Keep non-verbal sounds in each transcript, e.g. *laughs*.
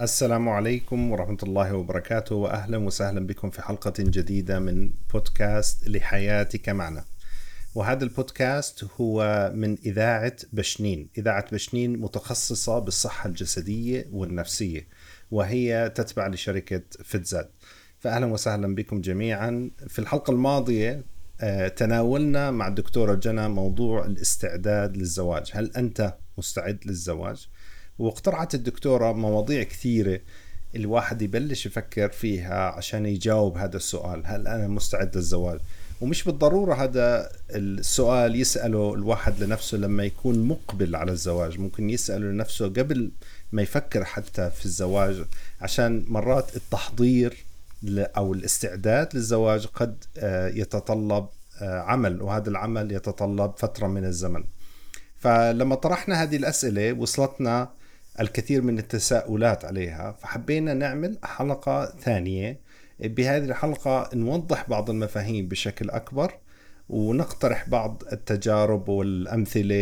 السلام عليكم ورحمة الله وبركاته وأهلا وسهلا بكم في حلقة جديدة من بودكاست لحياتك معنا. وهذا البودكاست هو من إذاعة بشنين. إذاعة بشنين متخصصة بالصحة الجسدية والنفسية وهي تتبع لشركة فيتزاد فأهلا وسهلا بكم جميعا. في الحلقة الماضية آه، تناولنا مع الدكتورة جنى موضوع الاستعداد للزواج. هل أنت مستعد للزواج؟ واقترعت الدكتورة مواضيع كثيرة الواحد يبلش يفكر فيها عشان يجاوب هذا السؤال. هل أنا مستعد للزواج ومش بالضرورة هذا السؤال يسأله الواحد لنفسه لما يكون مقبل على الزواج. ممكن يسأله لنفسه قبل ما يفكر حتى في الزواج عشان مرات التحضير أو الاستعداد للزواج قد آه، يتطلب آه، عمل وهذا العمل يتطلب فترة من الزمن. فلما طرحنا هذه الأسئلة وصلتنا الكثير من التساؤلات عليها فحبينا نعمل حلقة ثانية. بهذه الحلقة نوضح بعض المفاهيم بشكل أكبر ونقترح بعض التجارب والأمثلة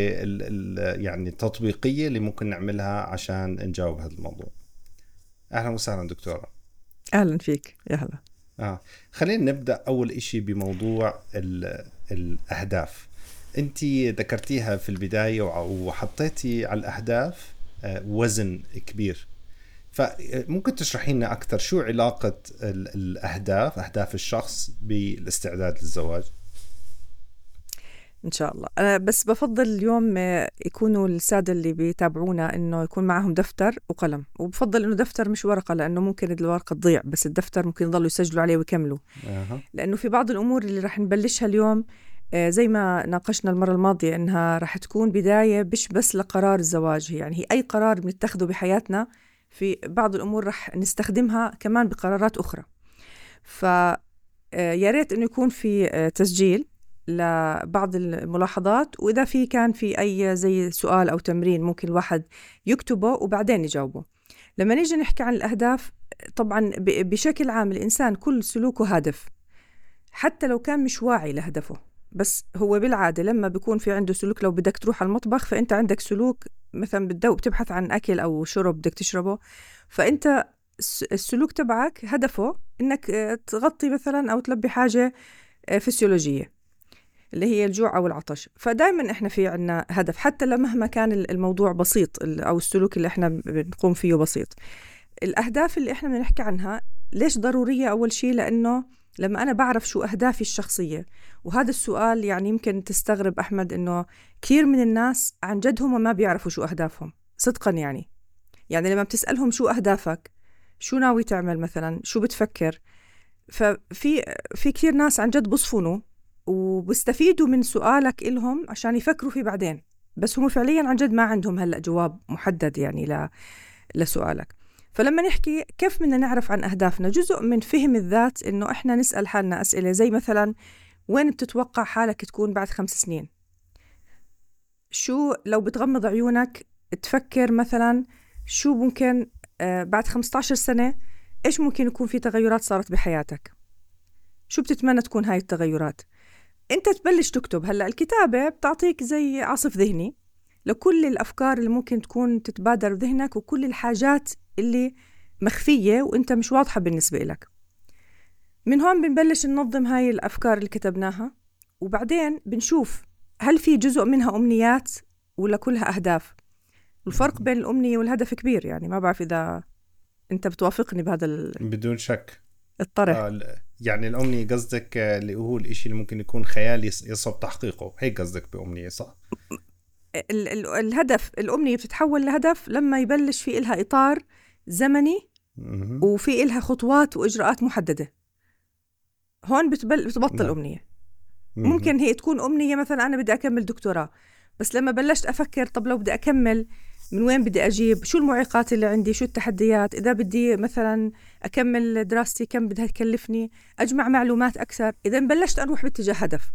يعني التطبيقية اللي ممكن نعملها عشان نجاوب هذا الموضوع. أهلا وسهلا دكتورة. أهلا فيك. يا هلا. آه. خلينا نبدأ أول إشي بموضوع الأهداف. أنت ذكرتيها في البداية وحطيتي على الأهداف. وزن كبير. فممكن تشرحي لنا أكثر شو علاقة الأهداف أهداف الشخص بالاستعداد للزواج؟ إن شاء الله. أنا بس بفضل اليوم آه، يكونوا السادة اللي بيتابعونا إنه يكون معهم دفتر وقلم. وبفضل إنه دفتر مش ورقة لأنه ممكن الورقة تضيع بس الدفتر ممكن يضلوا يسجلوا عليه ويكملوا. أه. لأنه في بعض الأمور اللي رح نبلشها اليوم آه، زي ما ناقشنا المرة الماضية إنها رح تكون بداية مش بس لقرار الزواج يعني هي أي قرار بنتخذه بحياتنا في بعض الأمور رح نستخدمها كمان بقرارات أخرى. ف آه، يا ريت إنه يكون في آه، تسجيل لبعض الملاحظات وإذا في كان في أي زي سؤال أو تمرين ممكن الواحد يكتبه وبعدين يجاوبه. لما نيجي نحكي عن الأهداف طبعا بشكل عام الإنسان كل سلوكه هدف حتى لو كان مش واعي لهدفه. بس هو بالعادة لما بيكون في عنده سلوك لو بدك تروح على المطبخ فأنت عندك سلوك مثلا بتدو بتبحث عن أكل أو شرب بدك تشربه فأنت السلوك تبعك هدفه إنك آه، تغطي مثلا أو تلبي حاجة آه، فسيولوجية اللي هي الجوع أو العطش. فدائما إحنا في عنا هدف حتى لمهما كان الموضوع بسيط أو السلوك اللي إحنا بنقوم فيه بسيط. الأهداف اللي إحنا بنحكي عنها ليش ضرورية أول شيء؟ لأنه لما أنا بعرف شو أهدافي الشخصية. وهذا السؤال يعني يمكن تستغرب أحمد إنه كثير من الناس عن جد هم ما بيعرفوا شو أهدافهم صدقا يعني. يعني لما بتسألهم شو أهدافك شو ناوي تعمل مثلا شو بتفكر؟ ففي في كثير ناس عن جد بصفنوا وبيستفيدوا من سؤالك إلهم عشان يفكروا فيه بعدين. بس هم فعليا عن جد ما عندهم هلأ جواب محدد يعني ل... لسؤالك. فلما نحكي كيف بدنا نعرف عن أهدافنا جزء من فهم الذات إنه إحنا نسأل حالنا أسئلة. زي مثلا وين بتتوقع حالك تكون بعد خمس سنين؟ شو لو بتغمض عيونك تفكر مثلا شو ممكن آه بعد 15 سنة إيش ممكن يكون في تغيرات صارت بحياتك؟ شو بتتمنى تكون هاي التغيرات؟ أنت تبلش تكتب. هلأ الكتابة بتعطيك زي عصف ذهني. لكل الأفكار اللي ممكن تكون تتبادر ذهنك وكل الحاجات اللي مخفية وأنت مش واضحة بالنسبة لك. من هون بنبلش ننظم هاي الأفكار اللي كتبناها وبعدين بنشوف هل في جزء منها أمنيات ولا كلها أهداف. الفرق بين الأمنية والهدف كبير يعني ما بعرف إذا أنت بتوافقني بهذا ال... بدون شك. الطرح. آه يعني الأمنية قصدك اللي هو الإشي اللي ممكن يكون خيال يصعب تحقيقه. هيك قصدك بأمنية صح؟ ال ال الهدف الأمنية بتتحول لهدف لما يبلش في إلها إطار زمني وفي إلها خطوات وإجراءات محددة. هون بتبل بتبطل نعم. أمنية. ممكن هي تكون أمنية مثلا أنا بدي أكمل دكتوراه بس لما بلشت أفكر طب لو بدي أكمل من وين بدي أجيب؟ شو المعيقات اللي عندي؟ شو التحديات؟ إذا بدي مثلا أكمل دراستي كم بدها تكلفني؟ أجمع معلومات أكثر. إذا بلشت أروح باتجاه هدف.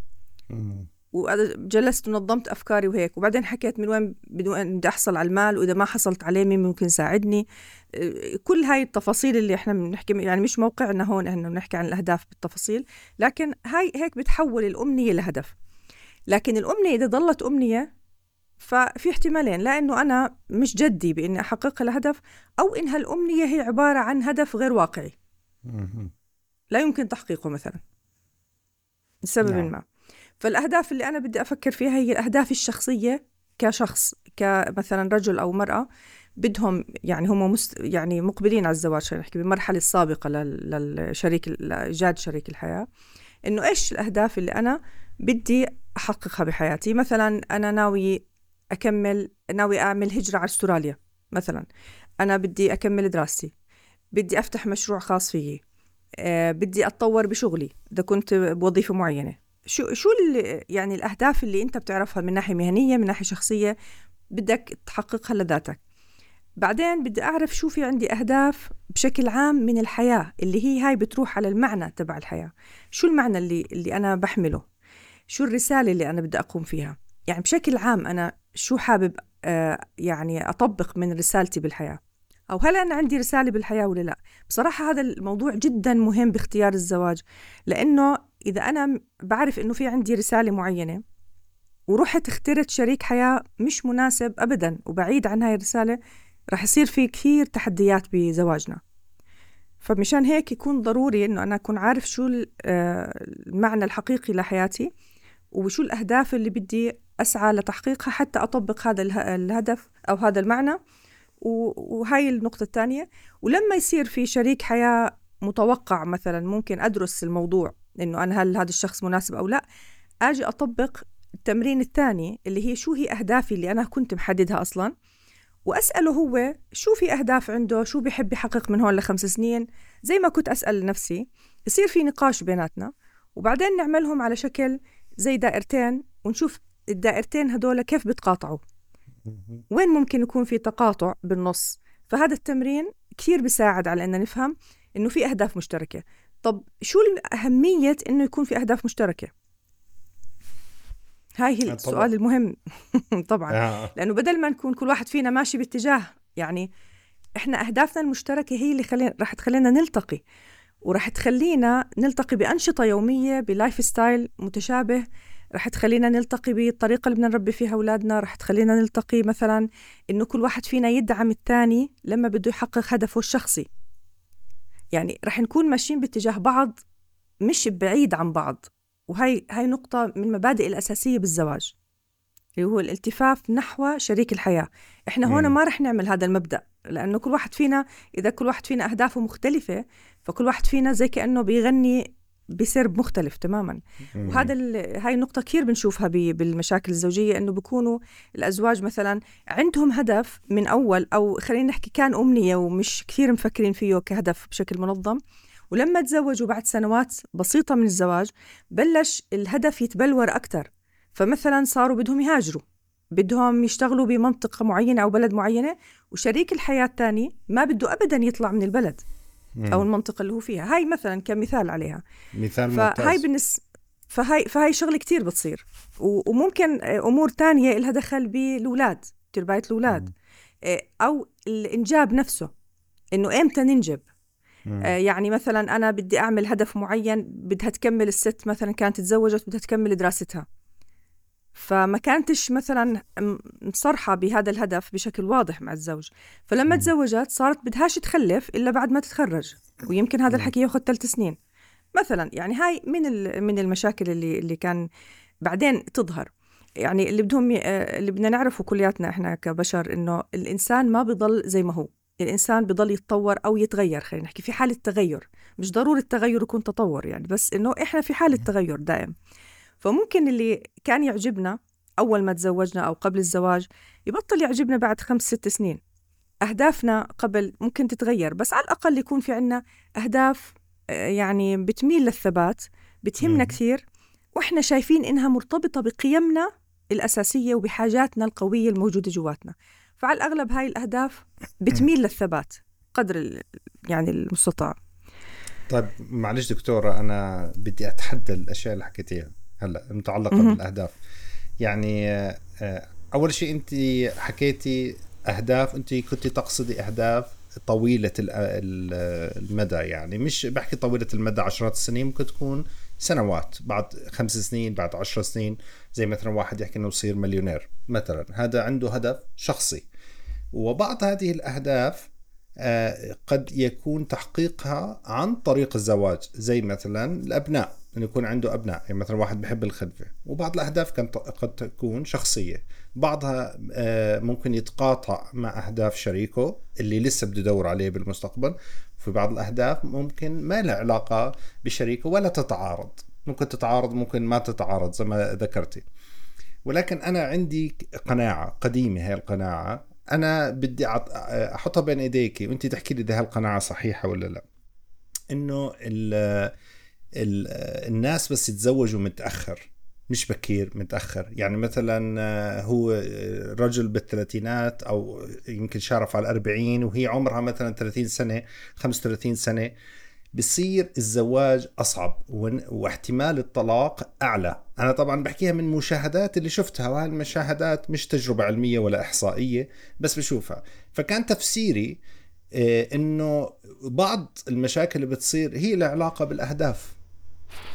وجلست ونظمت أفكاري وهيك. وبعدين حكيت من وين بدي أحصل على المال وإذا ما حصلت عليه مين ممكن يساعدني؟ آه، كل هاي التفاصيل اللي إحنا بنحكي يعني مش موقعنا هون انه نحكي عن الأهداف بالتفاصيل لكن هاي هيك بتحول الأمنية لهدف. لكن الأمنية إذا ضلت أمنية ففي احتمالين لا إنه أنا مش جدي بإني أحقق الهدف أو إن هالأمنية هي عبارة عن هدف غير واقعي. لا يمكن تحقيقه مثلا. لسبب نعم. ما. فالأهداف اللي أنا بدي أفكر فيها هي الاهداف الشخصية كشخص كمثلا رجل أو مرأة بدهم يعني هم مست يعني مقبلين على الزواج نحكي بالمرحله السابقه للشريك لايجاد شريك الحياة. إنه إيش الأهداف اللي أنا بدي أحققها بحياتي؟ مثلا أنا ناوي أكمل ناوي أعمل هجرة على أستراليا مثلا. أنا بدي أكمل دراستي. بدي أفتح مشروع خاص فيي. أه بدي أتطور بشغلي إذا كنت بوظيفة معينة. شو شو اللي يعني الأهداف اللي أنت بتعرفها من ناحية مهنية من ناحية شخصية بدك تحققها لذاتك؟ بعدين بدي أعرف شو في عندي أهداف بشكل عام من الحياة اللي هي هاي بتروح على المعنى تبع الحياة. شو المعنى اللي, اللي أنا بحمله؟ شو الرسالة اللي أنا بدي أقوم فيها؟ يعني بشكل عام أنا شو حابب آه يعني أطبق من رسالتي بالحياة؟ أو هل أنا عندي رسالة بالحياة ولا لا؟ بصراحة هذا الموضوع جدا مهم باختيار الزواج لأنه إذا أنا بعرف إنه في عندي رسالة معينة ورحت اخترت شريك حياة مش مناسب أبدا وبعيد عن هاي الرسالة رح يصير في كثير تحديات بزواجنا. فمشان هيك يكون ضروري إنه أنا أكون عارف شو آه، المعنى الحقيقي لحياتي وشو الأهداف اللي بدي أسعى لتحقيقها حتى أطبق هذا الهدف أو هذا المعنى. وهاي النقطة الثانية. ولما يصير في شريك حياة متوقع مثلا ممكن أدرس الموضوع إنه أنا هل هذا الشخص مناسب أو لا. أجي أطبق التمرين الثاني اللي هي شو هي أهدافي اللي أنا كنت محددها أصلا وأسأله هو شو في أهداف عنده شو بيحب يحقق من هون لخمس سنين. زي ما كنت أسأل نفسي يصير في نقاش بيناتنا وبعدين نعملهم على شكل زي دائرتين ونشوف الدائرتين هدول كيف بتقاطعوا وين ممكن يكون في تقاطع بالنص؟ فهذا التمرين كثير بيساعد على أن نفهم إنه في أهداف مشتركة. طب شو أهمية إنه يكون في أهداف مشتركة؟ هاي هي السؤال المهم. *laughs* طبعا. آه. لأنه بدل ما نكون كل واحد فينا ماشي باتجاه يعني إحنا أهدافنا المشتركة هي اللي خلينا رح تخلينا نلتقي. ورح تخلينا نلتقي بأنشطة يومية ب lifestyle متشابه. رح تخلينا نلتقي بالطريقة اللي بدنا نربي فيها أولادنا. رح تخلينا نلتقي مثلا إنه كل واحد فينا يدعم الثاني لما بده يحقق هدفه الشخصي. يعني رح نكون ماشيين باتجاه بعض مش بعيد عن بعض. وهي هاي نقطة من المبادئ الأساسية بالزواج اللي هو الالتفاف نحو شريك الحياة. إحنا هون ما رح نعمل هذا المبدأ لأنه كل واحد فينا إذا كل واحد فينا أهدافه مختلفة فكل واحد فينا زي كأنه بيغني بسرب مختلف تماما. مم. وهذا هاي النقطة كثير بنشوفها بالمشاكل الزوجية إنه بيكونوا الأزواج مثلا عندهم هدف من أول أو خلينا نحكي كان أمنية ومش كثير مفكرين فيه كهدف بشكل منظم. ولما تزوجوا بعد سنوات بسيطة من الزواج بلش الهدف يتبلور أكثر. فمثلا صاروا بدهم يهاجروا بدهم يشتغلوا بمنطقة معينة أو بلد معينة وشريك الحياة الثاني ما بده أبدا يطلع من البلد. أو المنطقة اللي هو فيها. هاي مثلا كمثال عليها. مثال ممتاز. فهاي بالنسبة فهاي فهاي شغلة كتير بتصير. وممكن أمور تانية لها دخل بالأولاد ترباية الأولاد. أو الإنجاب نفسه إنه إمتى ننجب. آه، يعني مثلا أنا بدي أعمل هدف معين بدها تكمل الست مثلا كانت تزوجت بدها تكمل دراستها. فما كانتش مثلا مصرحة بهذا الهدف بشكل واضح مع الزوج. فلما تزوجت صارت بدهاش تخلف إلا بعد ما تتخرج ويمكن هذا الحكي ياخذ ثلاث سنين. مثلا يعني هاي من من المشاكل اللي اللي كان بعدين تظهر. يعني اللي بدهم آه، اللي بدنا نعرفه كلياتنا إحنا كبشر إنه الإنسان ما بضل زي ما هو. الإنسان بضل يتطور أو يتغير خلينا نحكي في حالة تغير. مش ضروري التغير يكون تطور يعني بس إنه إحنا في حالة تغير دائم. فممكن اللي كان يعجبنا أول ما تزوجنا أو قبل الزواج يبطل يعجبنا بعد خمس ست سنين. أهدافنا قبل ممكن تتغير بس على الأقل يكون في عنا أهداف آه، يعني بتميل للثبات بتهمنا كثير وإحنا شايفين إنها مرتبطة بقيمنا الأساسية وبحاجاتنا القوية الموجودة جواتنا. فعلى الأغلب هاي الأهداف بتميل للثبات قدر يعني المستطاع. طيب معلش دكتورة أنا بدي أتحدى الأشياء اللي حكيتيها. هلا متعلقة بالأهداف. يعني آه، أول شيء أنت حكيتي أهداف أنت كنت تقصدي أهداف طويلة المدى يعني. مش بحكي طويلة المدى عشرات السنين ممكن تكون سنوات. بعد خمس سنين بعد عشر سنين. زي مثلا واحد يحكي إنه يصير مليونير مثلا. هذا عنده هدف شخصي. وبعض هذه الأهداف آه، قد يكون تحقيقها عن طريق الزواج. زي مثلا الأبناء. إنه يكون عنده أبناء يعني مثلا واحد بحب الخلفه وبعض الأهداف قد تكون شخصية. بعضها آه، ممكن يتقاطع مع أهداف شريكه اللي لسه بده يدور عليه بالمستقبل. في بعض الأهداف ممكن ما لها علاقة بشريكه ولا تتعارض. ممكن تتعارض ممكن ما تتعارض زي ما ذكرتي. ولكن أنا عندي قناعة قديمة هي القناعة. أنا بدي أحطها بين ايديك وانت تحكي لي إذا هالقناعة صحيحة ولا لا. إنه الناس بس يتزوجوا متأخر مش بكير متأخر. يعني مثلا آه، هو رجل بالثلاثينات أو يمكن شارف على الأربعين وهي عمرها مثلا 30 سنة 35 سنة. بصير الزواج أصعب واحتمال الطلاق أعلى. أنا طبعا بحكيها من مشاهدات اللي شفتها وهالمشاهدات مش تجربة علمية ولا إحصائية بس بشوفها. فكان تفسيري آه، إنه بعض المشاكل اللي بتصير هي لها علاقه بالأهداف.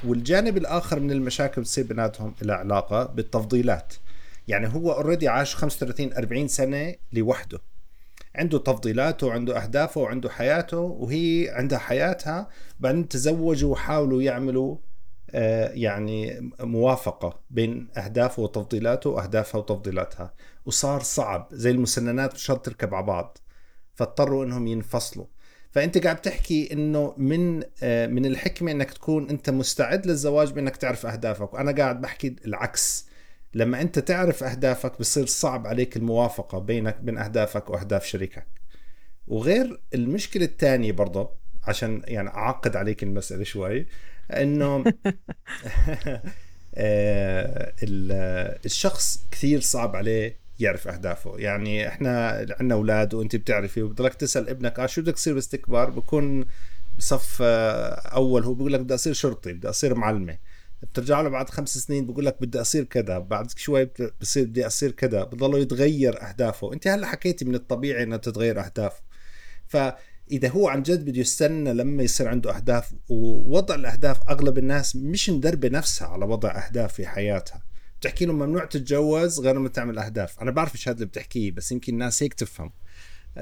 والجانب الآخر من المشاكل بتصير بيناتهم لها علاقه بالتفضيلات. يعني هو اوريدي عاش 35 40 سنة لوحده. عنده تفضيلاته وعنده أهدافه وعنده حياته وهي عندها حياتها بعدين تزوجوا وحاولوا يعملوا آه، يعني موافقة بين أهدافه وتفضيلاته وأهدافها وتفضيلاتها. وصار صعب زي المسننات مش تركب على بعض. فاضطروا إنهم ينفصلوا. فأنت قاعد تحكي إنه من آه، من الحكمة إنك تكون أنت مستعد للزواج بإنك تعرف أهدافك. وأنا قاعد بحكي العكس. لما أنت تعرف أهدافك بصير صعب عليك الموافقة بينك بين أهدافك وأهداف شريكك. وغير المشكلة الثانية برضه عشان يعني أعقد عليك المسألة شوي إنه *laughs* *laughs* آه، الشخص كثير صعب عليه يعرف أهدافه. يعني إحنا عندنا أولاد وأنت بتعرفي وبضلك تسأل ابنك آه شو بدك تصير باستكبار؟ بكون بصف آه، أول هو بيقول لك بدي أصير شرطي بدي أصير معلمة. بترجع له بعد خمس سنين بقول لك بدي أصير كذا بعد شوي بصير بدي أصير كذا بضله يتغير أهدافه. أنت هلا حكيتي من الطبيعي انها تتغير أهداف. فاذا هو عن جد بده يستنى لما يصير عنده أهداف ووضع الأهداف أغلب الناس مش مدربة نفسها على وضع أهداف في حياتها. بتحكي له ممنوع تتجوز غير لما تعمل أهداف. أنا بعرف إيش هذا اللي بتحكيه بس يمكن الناس هيك تفهم.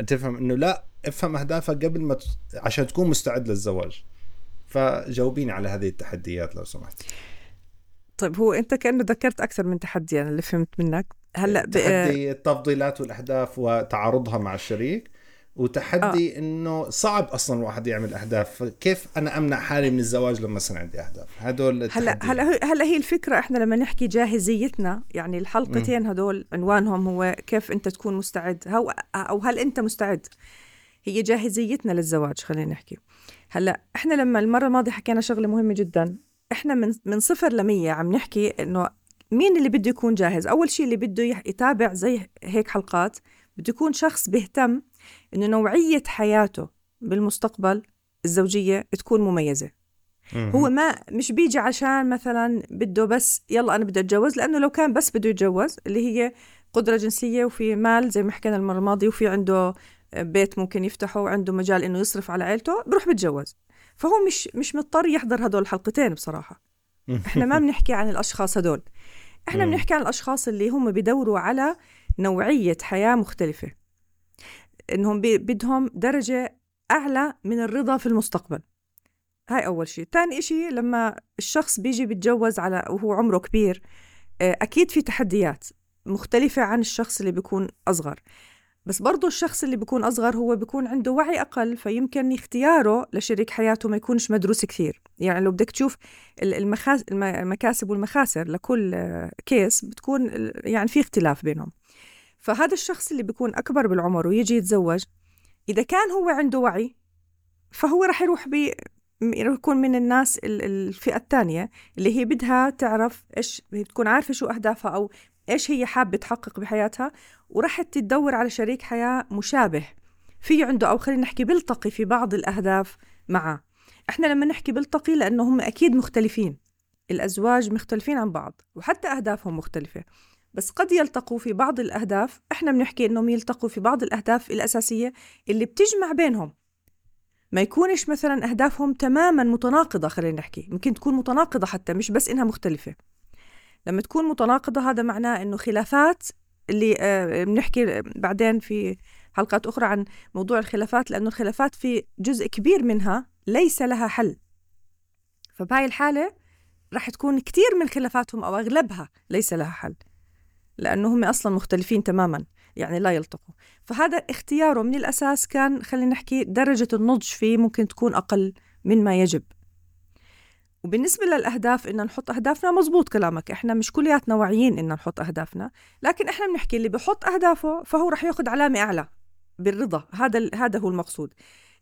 تفهم إنه لا افهم أهدافك قبل ما ت... عشان تكون مستعد للزواج. فجاوبيني على هذه التحديات لو سمحت. طيب هو أنت كأنه ذكرت أكثر من تحدي أنا اللي فهمت منك. هلأ تحدي التفضيلات والأهداف وتعارضها مع الشريك. وتحدي آه. إنه صعب أصلا الواحد يعمل أهداف. كيف أنا أمنع حالي من الزواج لما يصير عندي أهداف؟ هدول هلا هلا هلا هي الفكرة إحنا لما نحكي جاهزيتنا يعني الحلقتين م. هدول عنوانهم هو كيف أنت تكون مستعد. هو أو هل أنت مستعد؟ هي جاهزيتنا للزواج خلينا نحكي. هلا إحنا لما المرة الماضية حكينا شغلة مهمة جدا. إحنا من من صفر لمية عم نحكي إنه مين اللي بده يكون جاهز؟ أول شيء اللي بده يتابع زي هيك حلقات بده يكون شخص بيهتم إنه نوعية حياته بالمستقبل الزوجية تكون مميزة. هو ما مش بيجي عشان مثلا بده بس يلا أنا بدي أتجوز لأنه لو كان بس بده يتجوز اللي هي قدرة جنسية وفي مال زي ما حكينا المرة الماضية وفي عنده بيت ممكن يفتحه وعنده مجال إنه يصرف على عيلته بروح بتجوز. فهو مش مش مضطر يحضر هدول الحلقتين بصراحة. إحنا ما بنحكي عن الأشخاص هدول. إحنا بنحكي عن الأشخاص اللي هم بدوروا على نوعية حياة مختلفة. إنهم بدهم درجة أعلى من الرضا في المستقبل. هاي أول شيء ثاني شيء لما الشخص بيجي بيتجوز على وهو عمره كبير آه، أكيد في تحديات مختلفة عن الشخص اللي بيكون أصغر. بس برضو الشخص اللي بيكون أصغر هو بيكون عنده وعي أقل فيمكن اختياره لشريك حياته ما يكونش مدروس كثير. يعني لو بدك تشوف المكاسب والمخاسر لكل كيس بتكون يعني في اختلاف بينهم. فهذا الشخص اللي بيكون أكبر بالعمر ويجي يتزوج إذا كان هو عنده وعي فهو رح يروح بي يكون من الناس الفئة الثانية اللي هي بدها تعرف إيش تكون عارفة شو أهدافها أو إيش هي حابة تحقق بحياتها ورحت تدور على شريك حياة مشابه. في عنده أو خلينا نحكي بيلتقي في بعض الأهداف معه. إحنا لما نحكي بيلتقي لأنه هم أكيد مختلفين. الأزواج مختلفين عن بعض وحتى أهدافهم مختلفة. بس قد يلتقوا في بعض الأهداف. إحنا بنحكي إنهم يلتقوا في بعض الأهداف الأساسية اللي بتجمع بينهم. ما يكونش مثلا أهدافهم تماما متناقضة خلينا نحكي. ممكن تكون متناقضة حتى مش بس إنها مختلفة. لما تكون متناقضة هذا معناه إنه خلافات اللي آه، بنحكي بعدين في حلقات أخرى عن موضوع الخلافات لأنه الخلافات في جزء كبير منها ليس لها حل. فبهاي الحالة رح تكون كتير من خلافاتهم أو أغلبها ليس لها حل. لأنه هم أصلا مختلفين تماما يعني لا يلتقوا. فهذا اختياره من الأساس كان خلينا نحكي درجة النضج فيه ممكن تكون أقل من ما يجب. وبالنسبة للأهداف إن نحط أهدافنا مزبوط كلامك. إحنا مش كلياتنا واعيين إن نحط أهدافنا لكن إحنا بنحكي اللي بحط أهدافه فهو رح ياخد علامة أعلى بالرضا. هذا هذا هو المقصود.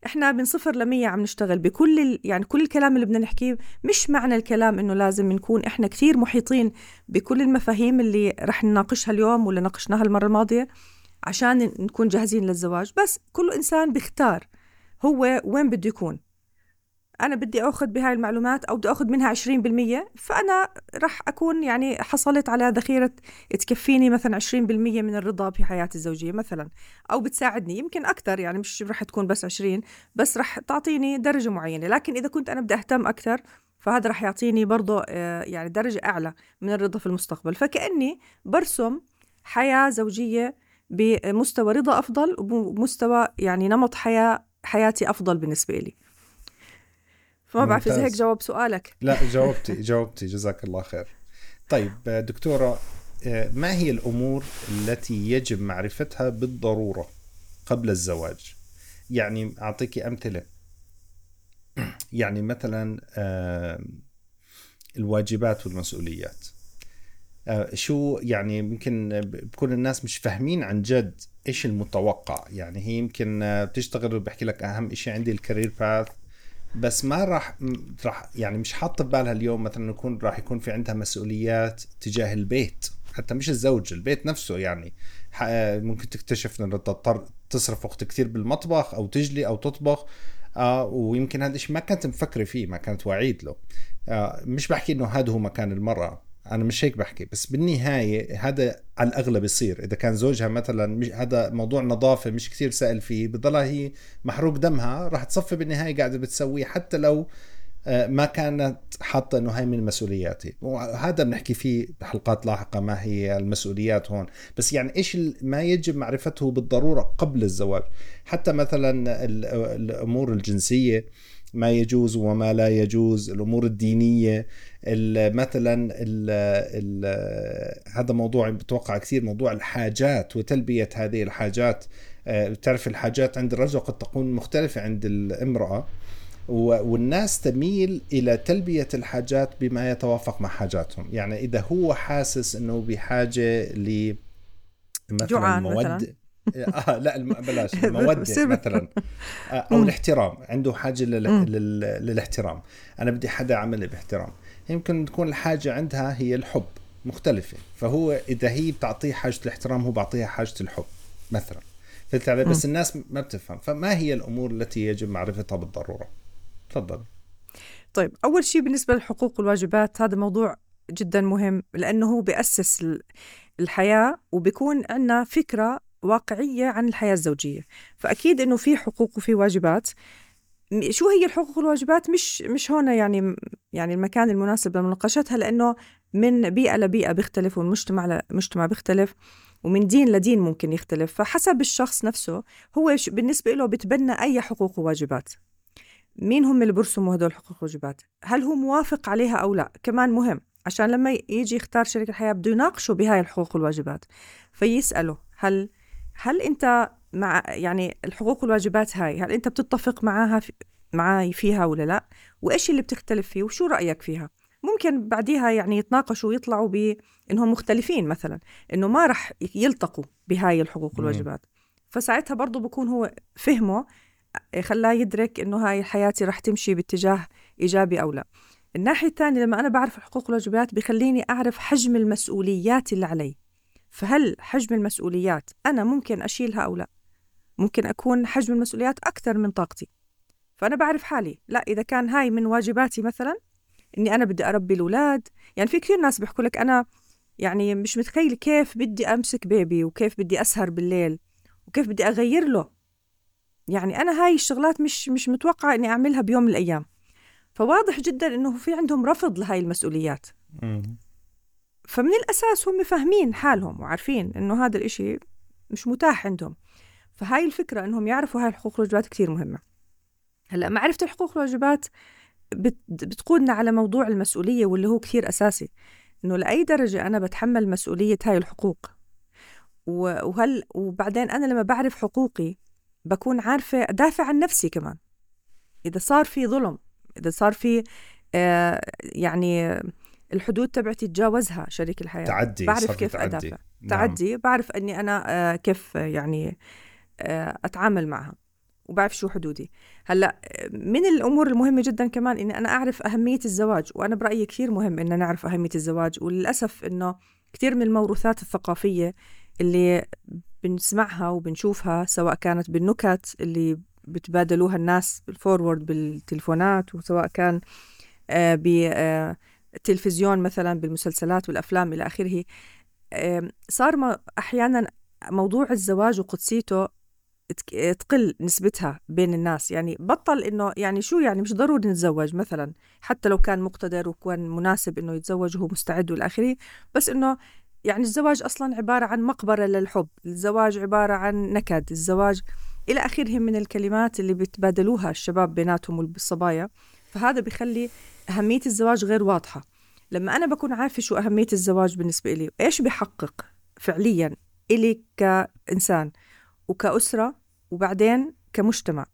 إحنا من صفر لمية عم نشتغل. بكل ال... يعني كل الكلام اللي بدنا نحكيه مش معنى الكلام إنه لازم نكون إحنا كثير محيطين بكل المفاهيم اللي رح نناقشها اليوم ولا ناقشناها المرة الماضية عشان نكون جاهزين للزواج. بس كل إنسان بيختار هو وين بده يكون. أنا بدي أخذ بهاي المعلومات أو بدي أخذ منها 20% فأنا رح أكون يعني حصلت على ذخيرة تكفيني مثلا 20% من الرضا في حياتي الزوجية مثلا أو بتساعدني يمكن أكثر يعني مش رح تكون بس 20 بس رح تعطيني درجة معينة لكن إذا كنت أنا بدي أهتم أكثر فهذا رح يعطيني برضه آه، يعني درجة أعلى من الرضا في المستقبل. فكأني برسم حياة زوجية بمستوى رضا أفضل ومستوى يعني نمط حياة حياتي أفضل بالنسبة لي. فما بعرف إذا هيك جاوب سؤالك. لا جاوبتي جاوبتي. جزاك الله خير. طيب دكتورة ما هي الأمور التي يجب معرفتها بالضرورة قبل الزواج؟ يعني أعطيكي أمثلة. *clears throat* يعني مثلا الواجبات والمسؤوليات. شو يعني يمكن بكون الناس مش فاهمين عن جد إيش المتوقع. يعني هي يمكن بتشتغل وبحكي لك أهم شيء عندي الكارير باث بس ما راح راح يعني مش حاطه ببالها اليوم مثلا يكون راح يكون في عندها مسؤوليات تجاه البيت. حتى مش الزوج البيت نفسه يعني. ممكن تكتشف انه تضطر تصرف وقت كثير بالمطبخ أو تجلي أو تطبخ. آه ويمكن هذا الشيء ما كانت مفكرة فيه ما كانت واعيد له. آه مش بحكي إنه هذا هو مكان المرأة. أنا مش هيك بحكي بس بالنهاية هذا على الأغلب يصير إذا كان زوجها مثلا مش هذا موضوع نظافة مش كثير سائل فيه بضلها هي محروق دمها راح تصفي بالنهاية قاعدة بتسويه حتى لو آه، ما كانت حاطة إنه هاي من مسؤولياتي. وهذا بنحكي فيه بحلقات لاحقة ما هي المسؤوليات هون. بس يعني إيش ما يجب معرفته بالضرورة قبل الزواج. حتى مثلا الأمور الجنسية ما يجوز وما لا يجوز الأمور الدينية مثلا ال ال هذا موضوع بتوقع كثير موضوع الحاجات وتلبية هذه الحاجات. بتعرف آه، الحاجات عند الرجل قد تكون مختلفة عند الامرأة والناس تميل إلى تلبية الحاجات بما يتوافق مع حاجاتهم. يعني إذا هو حاسس إنه بحاجة ل مثلا مودة آه لا بلاش *laughs* المودة مثلا. آه، أو الاحترام عنده حاجة لل... لل... للاحترام. أنا بدي حدا عملي باحترام. يمكن تكون الحاجة عندها هي الحب مختلفة. فهو إذا هي بتعطيه حاجة الاحترام هو بعطيها حاجة الحب مثلا. فهمت علي؟ بس الناس ما بتفهم. فما هي الأمور التي يجب معرفتها بالضرورة؟ تفضل. طيب أول شيء بالنسبة للحقوق والواجبات هذا موضوع جدا مهم لأنه هو بيأسس الحياة وبيكون عندنا فكرة واقعية عن الحياة الزوجية. فأكيد إنه في حقوق وفي واجبات. شو هي الحقوق والواجبات؟ مش مش هون يعني يعني المكان المناسب لمناقشتها لأنه من بيئة لبيئة بيختلف والمجتمع لمجتمع بيختلف ومن دين لدين ممكن يختلف. فحسب الشخص نفسه هو بالنسبة له بتبنى أي حقوق وواجبات. مين هم اللي برسموا هدول الحقوق والواجبات هل هو موافق عليها أو لا؟ كمان مهم عشان لما يجي يختار شريك الحياة بده يناقشه بهاي الحقوق والواجبات. فيسأله هل هل انت مع يعني الحقوق والواجبات هاي هل انت بتتفق معاها في معاي فيها ولا لا؟ وإيش اللي بتختلف فيه؟ وشو رأيك فيها؟ ممكن بعديها يعني يتناقشوا ويطلعوا بانهم مختلفين مثلا إنه ما رح يلتقوا بهاي الحقوق والواجبات. فساعتها برضه بكون هو فهمه خلاه يدرك إنه هاي حياتي رح تمشي باتجاه إيجابي أو لا. الناحية الثانية لما أنا بعرف الحقوق والواجبات بخليني أعرف حجم المسؤوليات اللي علي. فهل حجم المسؤوليات أنا ممكن أشيلها أو لا؟ ممكن أكون حجم المسؤوليات أكثر من طاقتي. فأنا بعرف حالي. لا إذا كان هاي من واجباتي مثلا إني أنا بدي أربي الأولاد. يعني في كثير ناس بيحكوا لك أنا يعني مش متخيل كيف بدي أمسك بيبي وكيف بدي أسهر بالليل وكيف بدي أغير له. يعني أنا هاي الشغلات مش مش متوقعة إني أعملها بيوم من الأيام. فواضح جدا إنه في عندهم رفض لهاي المسؤوليات. فمن الأساس هم فاهمين حالهم وعارفين إنه هذا الإشي مش متاح عندهم. فهاي الفكرة إنهم يعرفوا هاي الحقوق والواجبات كثير مهمة. هلأ معرفة الحقوق والواجبات بت بتقودنا على موضوع المسؤولية واللي هو كثير أساسي. إنه لأي درجة أنا بتحمل مسؤولية هاي الحقوق. وهل وبعدين أنا لما بعرف حقوقي بكون عارفة أدافع عن نفسي كمان. إذا صار في ظلم إذا صار في آه يعني الحدود تبعتي تجاوزها شريك الحياة تعدي بعرف كيف تعدي. أدافع نعم. تعدي بعرف أني أنا آه كيف يعني آه أتعامل معها وبعرف شو حدودي هلأ من الأمور المهمة جدا كمان إني أنا أعرف أهمية الزواج وأنا برأيي كثير مهم ان نعرف أهمية الزواج وللأسف إنه كثير من الموروثات الثقافية اللي بنسمعها وبنشوفها سواء كانت بالنكت اللي بتبادلوها الناس بالفورورد بالتلفونات وسواء كان آه، بالتلفزيون مثلا بالمسلسلات والأفلام إلى آخره صار أحيانا موضوع الزواج وقدسيته تقل نسبتها بين الناس. يعني بطل إنه يعني شو يعني؟ مش ضروري نتزوج مثلا. حتى لو كان مقتدر وكان مناسب إنه يتزوج وهو مستعد وإلى آخره. بس إنه يعني الزواج أصلا عبارة عن مقبرة للحب. الزواج عبارة عن نكد. الزواج إلى آخره من الكلمات اللي بيتبادلوها الشباب بيناتهم والصبايا. فهذا بيخلي أهمية الزواج غير واضحة. لما أنا بكون عارفة شو أهمية الزواج بالنسبة لي إيش بيحقق فعليا إلي كإنسان وكأسرة وبعدين كمجتمع؟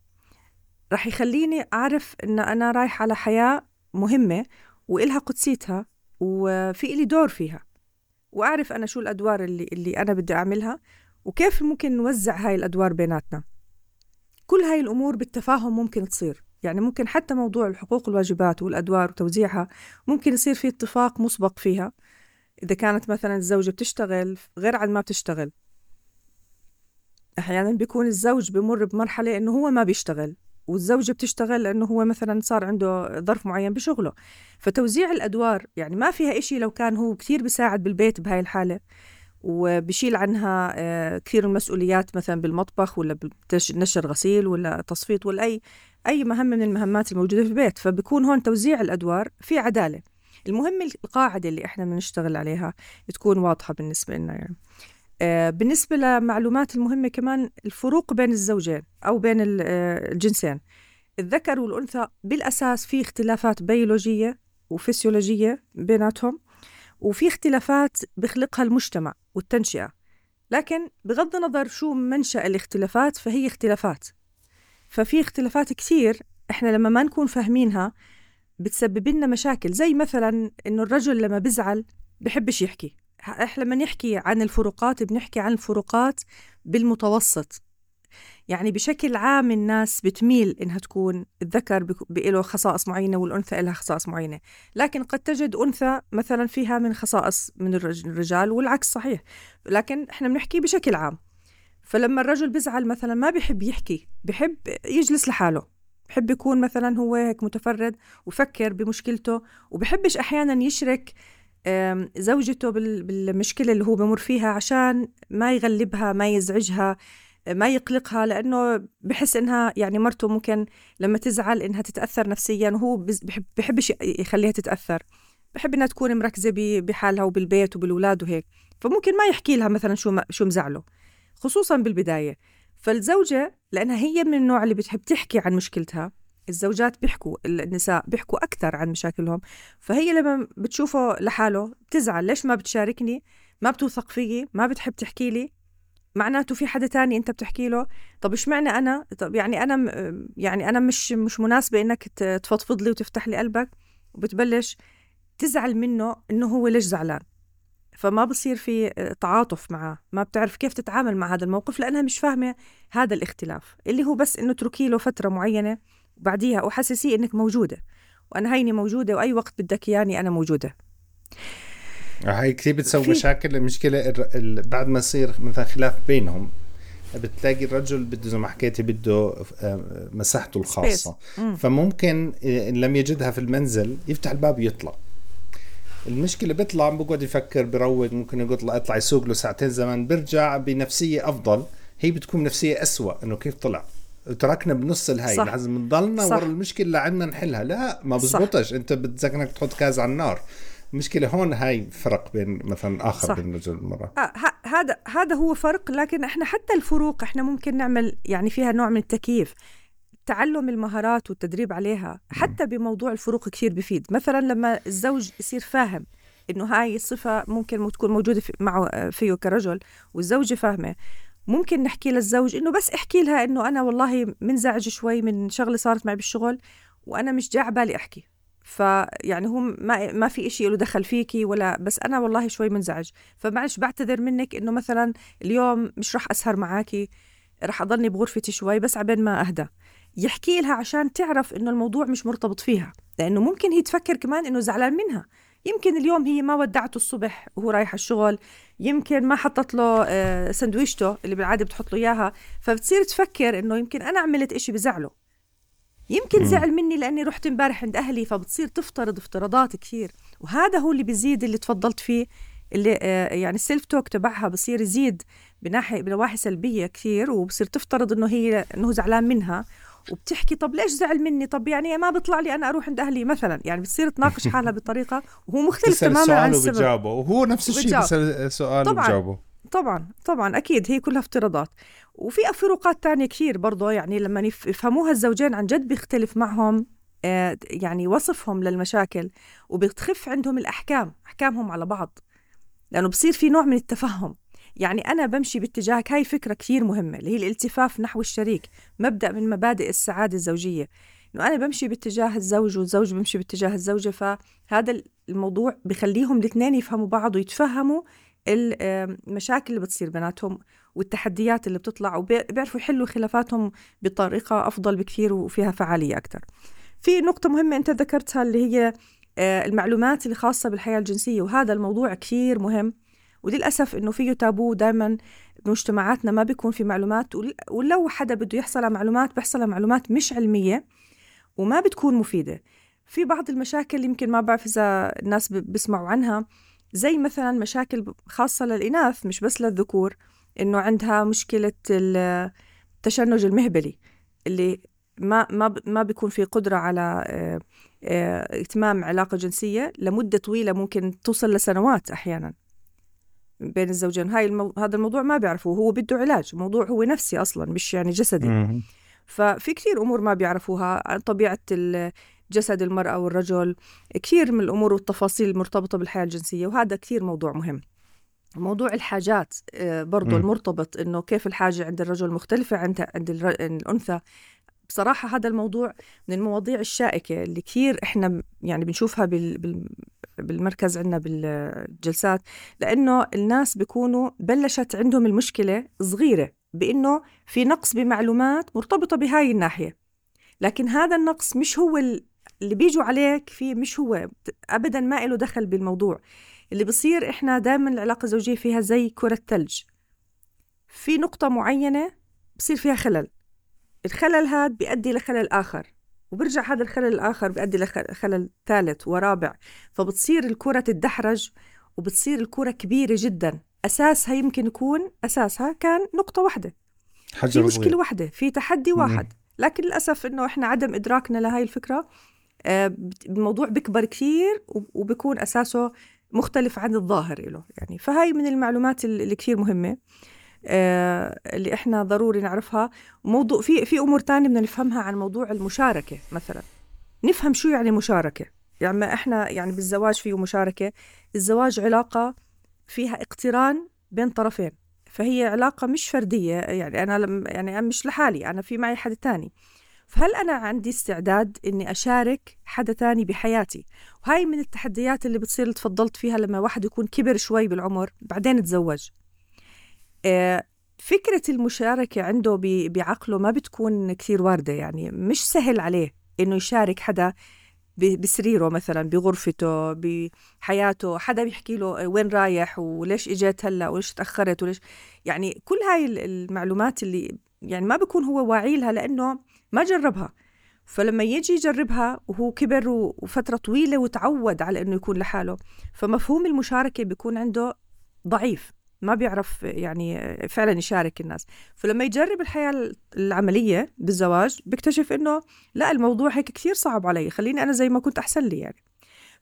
رح يخليني أعرف إن أنا رايح على حياة مهمة وإلها قدسيتها وفي إلي دور فيها. وأعرف أنا شو الأدوار اللي, اللي أنا بدي أعملها وكيف ممكن نوزع هاي الأدوار بيناتنا. كل هاي الأمور بالتفاهم ممكن تصير. يعني ممكن حتى موضوع الحقوق والواجبات والأدوار وتوزيعها ممكن يصير في اتفاق مسبق فيها. إذا كانت مثلا الزوجة بتشتغل غير عن ما بتشتغل. أحيانا بيكون الزوج بمر بمرحلة إنه هو ما بيشتغل والزوجة بتشتغل لأنه هو مثلا صار عنده ظرف معين بشغله. فتوزيع الأدوار يعني ما فيها إشي لو كان هو كثير بيساعد بالبيت بهاي الحالة وبشيل عنها آه، كثير المسؤوليات مثلا بالمطبخ ولا نشر غسيل ولا تصفيط ولا أي أي مهمة من المهمات الموجودة في البيت فبكون هون توزيع الأدوار في عدالة. المهم القاعدة اللي إحنا بنشتغل عليها تكون واضحة بالنسبة لنا يعني. آه، بالنسبة لمعلومات المهمة كمان الفروق بين الزوجين أو بين آه، الجنسين. الذكر والأنثى بالأساس في اختلافات بيولوجية وفسيولوجية بيناتهم وفي اختلافات بخلقها المجتمع والتنشئة. لكن بغض النظر شو منشأ الاختلافات فهي اختلافات. ففي اختلافات كثير إحنا لما ما نكون فاهمينها بتسبب لنا مشاكل. زي مثلا إنه الرجل لما بزعل بحبش يحكي. إحنا لما نحكي عن الفروقات بنحكي عن الفروقات بالمتوسط. يعني بشكل عام الناس بتميل إنها تكون الذكر له خصائص معينة والأنثى لها خصائص معينة. لكن قد تجد أنثى مثلا فيها من خصائص من الرجال والعكس صحيح. لكن إحنا بنحكي بشكل عام. فلما الرجل بزعل مثلا ما بحب يحكي بحب يجلس لحاله. بحب يكون مثلا هو هيك متفرد وفكر بمشكلته وبحبش أحيانا يشرك زوجته بالمشكلة اللي هو بمر فيها عشان ما يغلبها ما يزعجها ما يقلقها لأنه بحس إنها يعني مرته ممكن لما تزعل إنها تتأثر نفسيا وهو بحب بحبش يخليها تتأثر. بحب إنها تكون مركزة بحالها وبالبيت وبالولاد وهيك. فممكن ما يحكي لها مثلا شو شو مزعله. خصوصا بالبداية. فالزوجة لأنها هي من النوع اللي بتحب تحكي عن مشكلتها الزوجات بيحكوا النساء بيحكوا أكثر عن مشاكلهم. فهي لما بتشوفه لحاله بتزعل ليش ما بتشاركني؟ ما بتوثق فيي؟ ما بتحب تحكي لي؟ معناته في حدا تاني أنت بتحكي له؟ طب إيش معنى أنا؟ طب يعني أنا يعني أنا مش مش مناسبة إنك تفضفض لي وتفتح لي قلبك؟ وبتبلش تزعل منه إنه هو ليش زعلان. فما بصير في تعاطف معه ما بتعرف كيف تتعامل مع هذا الموقف لأنها مش فاهمة هذا الاختلاف اللي هو بس إنه اتركي له فترة معينة وبعديها وحسسيه إنك موجودة وأنا هيني موجودة وأي وقت بدك إياني أنا موجودة. هاي كثير بتسوي مشاكل المشكلة بعد ما يصير مثلا خلاف بينهم بتلاقي الرجل بده زي ما حكيتي بده آه، مساحته الخاصة. فممكن إن لم يجدها في المنزل يفتح الباب ويطلع. المشكلة بيطلع بقعد يفكر بروق ممكن يقول اطلع يسوق له ساعتين زمان برجع بنفسية أفضل. هي بتكون نفسية أسوأ إنه كيف طلع. تركنا بنص الهاي صح. لازم نضلنا ورا المشكلة لعندنا نحلها. لا ما بزبطش. انت بدك انك تحط كاز على النار. المشكلة هون هاي فرق بين مثلا آخر صح. بين الرجل والمراه آه هذا هذا هو فرق لكن إحنا حتى الفروق إحنا ممكن نعمل يعني فيها نوع من التكييف. تعلم المهارات والتدريب عليها حتى بموضوع الفروق كثير بفيد. مثلا لما الزوج يصير فاهم إنه هاي الصفة ممكن تكون موجودة في معه فيه كرجل والزوجة فاهمة ممكن نحكي للزوج إنه بس احكي لها إنه أنا والله منزعج شوي من شغلة صارت معي بالشغل وأنا مش جاع بالي أحكي. فيعني هو ما ما في إشي له دخل فيكي ولا بس أنا والله شوي منزعج. فمعلش بعتذر منك إنه مثلا اليوم مش رح أسهر معاكي رح أضلني بغرفتي شوي بس عبين ما أهدى. يحكي لها عشان تعرف إنه الموضوع مش مرتبط فيها لأنه ممكن هي تفكر كمان إنه زعلان منها. يمكن اليوم هي ما ودعته الصبح وهو رايح الشغل يمكن ما حطت له آه، سندويشته اللي بالعادة بتحط له إياها فبتصير تفكر إنه يمكن أنا عملت إشي بزعله. يمكن زعل مني لأني رحت امبارح عند أهلي فبتصير تفترض افتراضات كثير. وهذا هو اللي بيزيد اللي تفضلت فيه اللي آه، يعني السيلف توك تبعها بصير يزيد بناحية بنواحي سلبية كثير وبصير تفترض إنه هي إنه زعلان منها وبتحكي طب ليش زعل مني؟ طب يعني ما بيطلع لي أنا أروح عند أهلي مثلا. يعني بتصير تناقش *laughs* حالها بطريقة وهو مختلف تماما عن السبب. وبتجاوبه. وهو نفس الشيء. بيسأل سؤال طبعاً. وبجاوبه طبعا طبعا أكيد هي كلها افتراضات. وفي فروقات تانية كثير برضه يعني لما يف- يفهموها الزوجين عن جد بيختلف معهم آه، يعني وصفهم للمشاكل وبتخف عندهم الأحكام أحكامهم على بعض. لأنه بصير في نوع من التفهم. يعني أنا بمشي باتجاهك هاي فكرة كثير مهمة اللي هي الالتفاف نحو الشريك مبدأ من مبادئ السعادة الزوجية. إنه أنا بمشي باتجاه الزوج والزوج بمشي باتجاه الزوجة فهذا الموضوع بخليهم الاثنين يفهموا بعض ويتفهموا المشاكل اللي بتصير بيناتهم والتحديات اللي بتطلع وبيعرفوا يحلوا خلافاتهم بطريقة أفضل بكثير وفيها فعالية أكثر في نقطة مهمة أنت ذكرتها اللي هي المعلومات اللي خاصة بالحياة الجنسية وهذا الموضوع كثير مهم. وللأسف إنه فيه تابو دائما بمجتمعاتنا ما بيكون في معلومات ول- ولو حدا بده يحصل على معلومات بيحصل على معلومات مش علمية وما بتكون مفيدة. في بعض المشاكل يمكن ما بعرف إذا الناس بيسمعوا عنها. زي مثلا مشاكل خاصة للإناث مش بس للذكور إنه عندها مشكلة ال- التشنج المهبلي اللي ما ما ما بيكون في قدرة على آه، آه، إتمام علاقة جنسية لمدة طويلة ممكن توصل لسنوات أحيانا بين الزوجين هاي المو... هذا الموضوع ما بيعرفوه هو بده علاج موضوع هو نفسي أصلا مش يعني جسدي مم. ففي كثير أمور ما بيعرفوها عن طبيعة ال- جسد المرأة والرجل كثير من الأمور والتفاصيل المرتبطه بالحياة الجنسية وهذا كثير موضوع مهم موضوع الحاجات آه، برضو. المرتبط إنه كيف الحاجة عند الرجل مختلفة عند عند الأنثى بصراحة هذا الموضوع من المواضيع الشائكة اللي كثير إحنا يعني بنشوفها بال بال بالمركز عندنا بالجلسات لأنه الناس بيكونوا بلشت عندهم المشكلة صغيرة بإنه في نقص بمعلومات مرتبطة بهاي الناحية. لكن هذا النقص مش هو ال- اللي بيجوا عليك فيه مش هو ابدا ما له دخل بالموضوع. اللي بصير إحنا دائما العلاقة الزوجية فيها زي كرة ثلج في نقطة معينة بصير فيها خلل. الخلل هذا بيؤدي لخلل آخر. وبرجع هذا الخلل الآخر بيؤدي لخلل ثالث ورابع. فبتصير الكرة تتدحرج وبتصير الكرة كبيرة جدا. أساسها يمكن يكون أساسها كان نقطة واحدة. في حجر مشكلة صغير واحدة في تحدي. واحد. لكن للأسف إنه إحنا عدم إدراكنا لهاي الفكرة آه، الموضوع بيكبر كثير وب- وبيكون أساسه مختلف عن الظاهر له يعني فهاي من المعلومات ال- اللي كثير مهمة. اللي إحنا ضروري نعرفها. موضوع في في أمور تانية بدنا نفهمها عن موضوع المشاركة مثلا. نفهم شو يعني مشاركة. يعني ما إحنا يعني بالزواج فيه مشاركة. الزواج علاقة فيها اقتران بين طرفين. فهي علاقة مش فردية. يعني أنا لم يعني أنا مش لحالي. أنا في معي حد تاني. فهل أنا عندي استعداد إني أشارك حدا تاني بحياتي؟ وهاي من التحديات اللي بتصير اللي تفضلت فيها لما واحد يكون كبر شوي بالعمر بعدين تزوج آه، فكرة المشاركة عنده بعقله ما بتكون كثير واردة يعني مش سهل عليه إنه يشارك حدا بسريره مثلا بغرفته بحياته حدا بيحكي له وين رايح وليش اجيت هلأ وليش تأخرت وليش يعني كل هاي ال- المعلومات اللي يعني ما بيكون هو واعي لها لأنه ما جربها. فلما يجي يجربها وهو كبر وفترة طويلة وتعود على إنه يكون لحاله فمفهوم المشاركة بيكون عنده ضعيف. ما بيعرف يعني فعلا يشارك الناس. فلما يجرب الحياة العملية بالزواج بيكتشف إنه لا الموضوع هيك كثير صعب علي خليني أنا زي ما كنت أحسن لي يعني.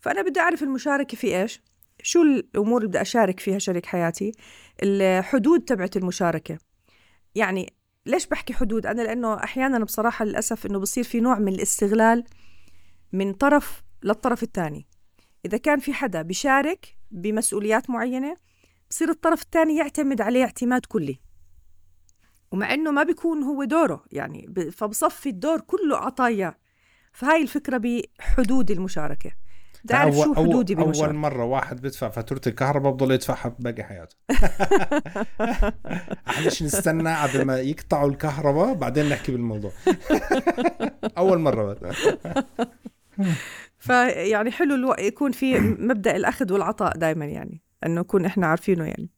فأنا بدي أعرف المشاركة في إيش شو الأمور اللي بدي أشارك فيها شريك حياتي الحدود تبعت المشاركة. يعني ليش بحكي حدود؟ أنا لأنه أحيانا بصراحة للأسف إنه بصير في نوع من الاستغلال من طرف للطرف الثاني. إذا كان في حدا بيشارك بمسؤوليات معينة بصير الطرف الثاني يعتمد عليه اعتماد كلي. ومع إنه ما بيكون هو دوره يعني فبصفي الدور كله عطاياه فهاي الفكرة بحدود المشاركة. تعرف شو حدودي بالمشاركة أول مرة واحد بيدفع فاتورة الكهرباء بضل يدفعها باقي حياته. *laughs* ليش نستنى قبل ما يقطعوا الكهرباء بعدين نحكي بالموضوع. *laughs* أول مرة *laughs* فيعني حلو ألو... يكون في مبدأ الأخذ والعطاء دائما يعني. انه نكون إحنا عارفينه يعني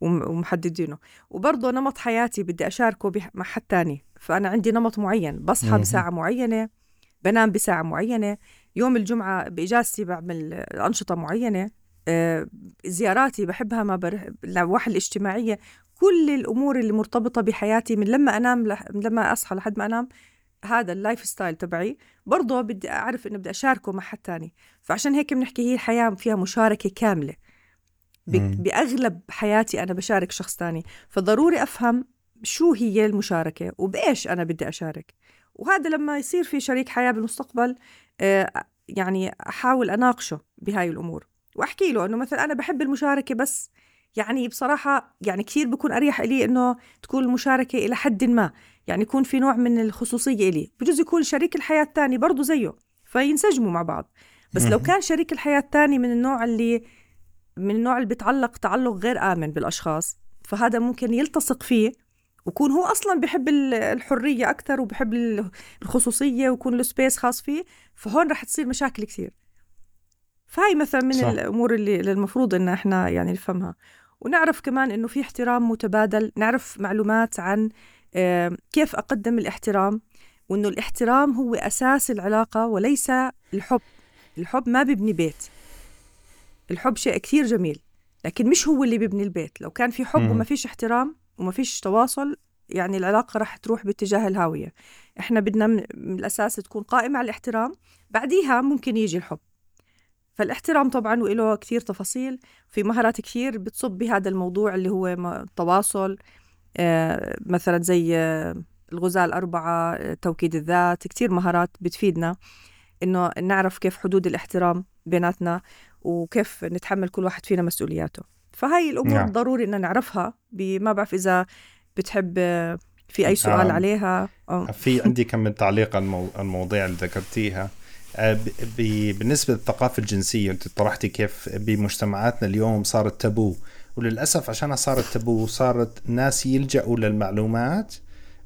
ومحددينه. وبرضه نمط حياتي بدي أشاركه مع حد تاني. فأنا عندي نمط معين. بصحى بساعة معينة بنام بساعة معينة. يوم الجمعة بإجازتي بعمل أنشطة معينة. آه، زياراتي بحبها ما بروح النواحي الاجتماعية. كل الأمور اللي مرتبطة بحياتي من لما أنام لح... من لما أصحى لحد ما أنام هذا ال lifestyle تبعي. برضه بدي أعرف إنه بدي أشاركه مع حد تاني. فعشان هيك بنحكي هي الحياة فيها مشاركة كاملة. بأغلب حياتي أنا بشارك شخص تاني. فضروري أفهم شو هي المشاركة وبإيش أنا بدي أشارك. وهذا لما يصير في شريك حياة بالمستقبل آه، يعني أحاول أناقشه بهاي الأمور. وأحكي له إنه مثلا أنا بحب المشاركة بس يعني بصراحة يعني كثير بكون أريح إلي إنه تكون المشاركة إلى حد ما. يعني يكون في نوع من الخصوصية إلي. بجوز يكون شريك الحياة الثاني برضه زيه فينسجموا مع بعض. بس لو كان شريك الحياة الثاني من النوع اللي من النوع اللي بيتعلق تعلق غير آمن بالأشخاص فهذا ممكن يلتصق فيه ويكون هو أصلا بحب الحرية أكثر وبحب الخصوصية ويكون له سبيس خاص فيه فهون رح تصير مشاكل كثير. فهي مثلا من صح. الأمور اللي المفروض إن إحنا يعني نفهمها. ونعرف كمان إنه في احترام متبادل نعرف معلومات عن كيف أقدم الاحترام وإنه الاحترام هو أساس العلاقة وليس الحب. الحب ما بيبني بيت. الحب شيء كثير جميل لكن مش هو اللي بيبني البيت. لو كان في حب وما فيش احترام وما فيش تواصل يعني العلاقة رح تروح باتجاه الهاوية. إحنا بدنا من الأساس تكون قائمة على الاحترام بعديها ممكن يجي الحب. فالاحترام طبعا وله كثير تفاصيل في مهارات كثير بتصب بهذا الموضوع اللي هو التواصل آه مثلا زي آه الغزاة الأربعة آه توكيد الذات كثير مهارات بتفيدنا إنه نعرف كيف حدود الاحترام بيناتنا. وكيف نتحمل كل واحد فينا مسؤولياته فهاي الأمور نعم. ضروري ان نعرفها ما بعرف إذا بتحب في أي سؤال آه. عليها أو. في عندي كم من تعليق عن المواضيع اللي ذكرتيها بالنسبة للثقافة الجنسية أنت طرحتي كيف بمجتمعاتنا اليوم صارت تابو وللأسف عشان صارت تابو صارت ناس يلجأوا للمعلومات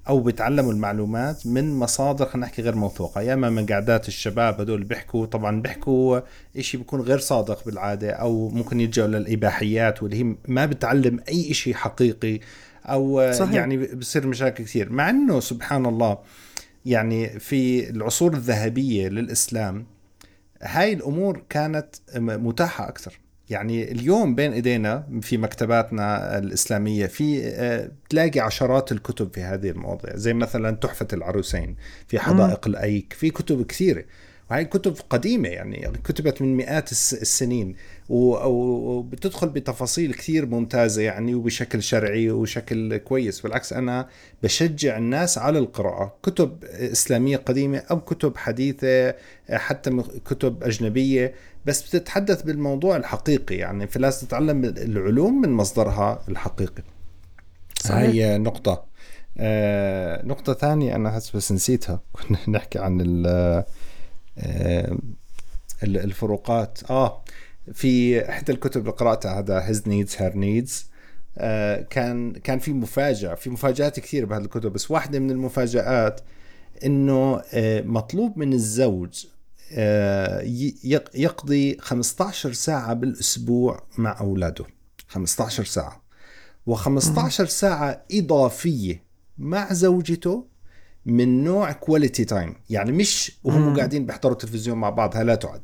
أو بيتعلموا المعلومات من مصادر خلينا نحكي غير موثوقة. يا إما من قعدات الشباب هدول بيحكوا طبعا بيحكوا شيء بيكون غير صادق بالعادة أو ممكن يلجأوا للإباحيات واللي هي ما بتعلم أي شيء حقيقي أو صحيح. يعني بصير مشاكل كثير. مع إنه سبحان الله يعني في العصور الذهبية للإسلام هاي الأمور كانت متاحة أكثر. يعني اليوم بين إيدينا في مكتباتنا الإسلامية في آه، تلاقي عشرات الكتب في هذه المواضيع زي مثلا تحفة العروسين في حدائق الأيك في كتب كثيرة. وهي كتب قديمة يعني كتبت من مئات السنين وبتدخل بتفاصيل كثير ممتازة يعني وبشكل شرعي وشكل كويس. بالعكس أنا بشجع الناس على القراءة كتب إسلامية قديمة أو كتب حديثة حتى كتب أجنبية. بس بتتحدث بالموضوع الحقيقي يعني فلازم تتعلم العلوم من مصدرها الحقيقي. صحيح. هي نقطة. آه نقطة ثانية أنا هسه بس نسيتها. كنا *laughs* نحكي عن آه الفروقات. آه في إحدى الكتب اللي قرأتها هذا His Needs Her Needs كان كان في مفاجأة في مفاجآت كثير بهذه الكتب بس واحدة من المفاجآت إنه آه مطلوب من الزوج آه، يقضي 15 ساعة بالأسبوع مع أولاده. 15 ساعة. و15 ساعة إضافية مع زوجته من نوع quality time يعني مش وهم قاعدين بيحضروا التلفزيون مع بعض لا تعد.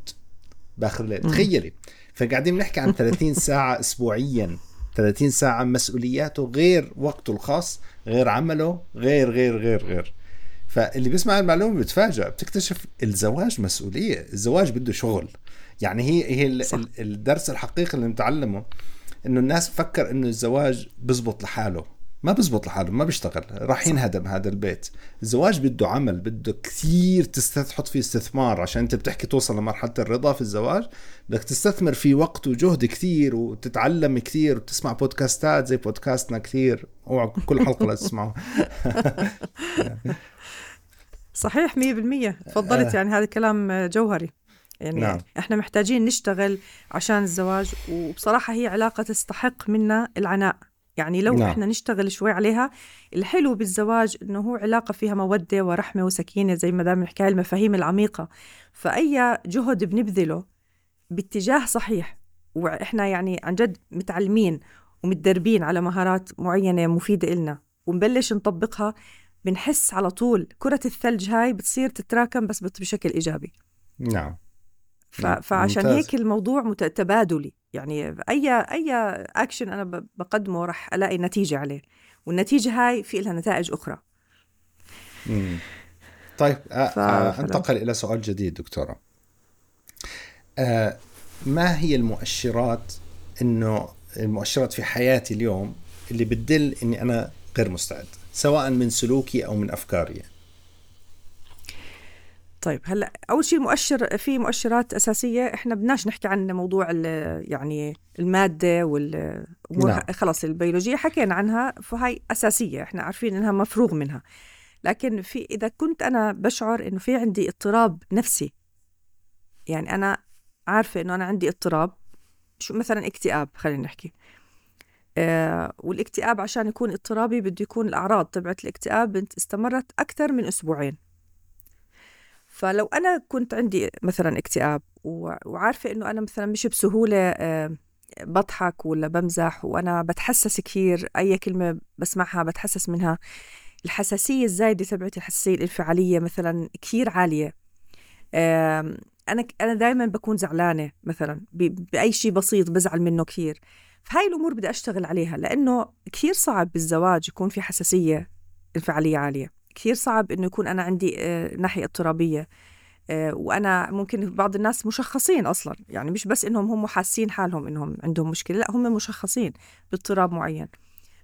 بآخر الليل. تخيلي. فقاعدين بنحكي عن 30 *laughs* ساعة أسبوعيا. 30 ساعة مسؤولياته غير وقته الخاص غير عمله غير غير غير غير. فاللي بيسمع المعلومة بتفاجئ بتكتشف الزواج مسؤولية. الزواج بده شغل. يعني هي هي صح. ال- الدرس الحقيقي اللي نتعلمه إنه الناس بفكر إنه الزواج بزبط لحاله. ما بزبط لحاله ما بيشتغل راح ينهدم هذا البيت. الزواج بده عمل بده كثير تحط فيه استثمار عشان انت بتحكي توصل لمرحلة الرضا في الزواج. بدك تستثمر فيه وقت وجهد كثير وتتعلم كثير وتسمع بودكاستات زي بودكاستنا كثير. أوعى كل حلقة لا تسمعوا *laughs* صحيح 100% تفضلت يعني هذا كلام جوهري. يعني نعم. إحنا محتاجين نشتغل عشان الزواج وبصراحة هي علاقة تستحق منا العناء. يعني لو نعم. إحنا نشتغل شوي عليها الحلو بالزواج إنه هو علاقة فيها مودة ورحمة وسكينة زي ما دام نحكي المفاهيم العميقة. فأي جهد بنبذله باتجاه صحيح وإحنا يعني عن جد متعلمين ومتدربين على مهارات معينة مفيدة إلنا ونبلش نطبقها بنحس على طول كرة الثلج هاي بتصير تتراكم بس بشكل إيجابي. ف... نعم، فعشان ممتاز. هيك الموضوع تبادلي يعني أي أكشن أنا ب- بقدمه رح ألاقي نتيجة عليه والنتيجة هاي في لها نتائج أخرى مم. طيب ف- أنتقل إلى سؤال جديد دكتورة ما هي المؤشرات إنه المؤشرات في حياتي اليوم اللي بتدل إني أنا غير مستعد سواء من سلوكي أو من أفكاري طيب هلأ أول شيء مؤشر في مؤشرات أساسية إحنا بدناش نحكي عن موضوع يعني المادة والامور نعم. خلص البيولوجية حكينا عنها فهي أساسية إحنا عارفين إنها مفروغ منها. لكن في إذا كنت أنا بشعر إنه في عندي اضطراب نفسي يعني أنا عارفة إنه أنا عندي اضطراب شو مثلا اكتئاب خلينا نحكي. آه والاكتئاب عشان يكون اضطرابي بده يكون الأعراض تبعت الاكتئاب استمرت أكثر من أسبوعين. فلو أنا كنت عندي مثلا اكتئاب وعارفة إنه أنا مثلا مش بسهولة بضحك ولا بمزح وأنا بتحسس كثير أي كلمة بسمعها بتحسس منها. الحساسية الزايدة تبعتي الحساسية الانفعالية مثلا كثير عالية. أنا أنا دائما بكون زعلانة مثلا بأي شيء بسيط بزعل منه كثير. فهاي الأمور بدي أشتغل عليها لأنه كثير صعب بالزواج يكون في حساسية انفعالية عالية. كثير صعب إنه يكون أنا عندي آه، ناحية اضطرابية. آه، وأنا ممكن بعض الناس مشخصين أصلا. يعني مش بس إنهم هم حاسين حالهم إنهم عندهم مشكلة لا هم مشخصين باضطراب معين.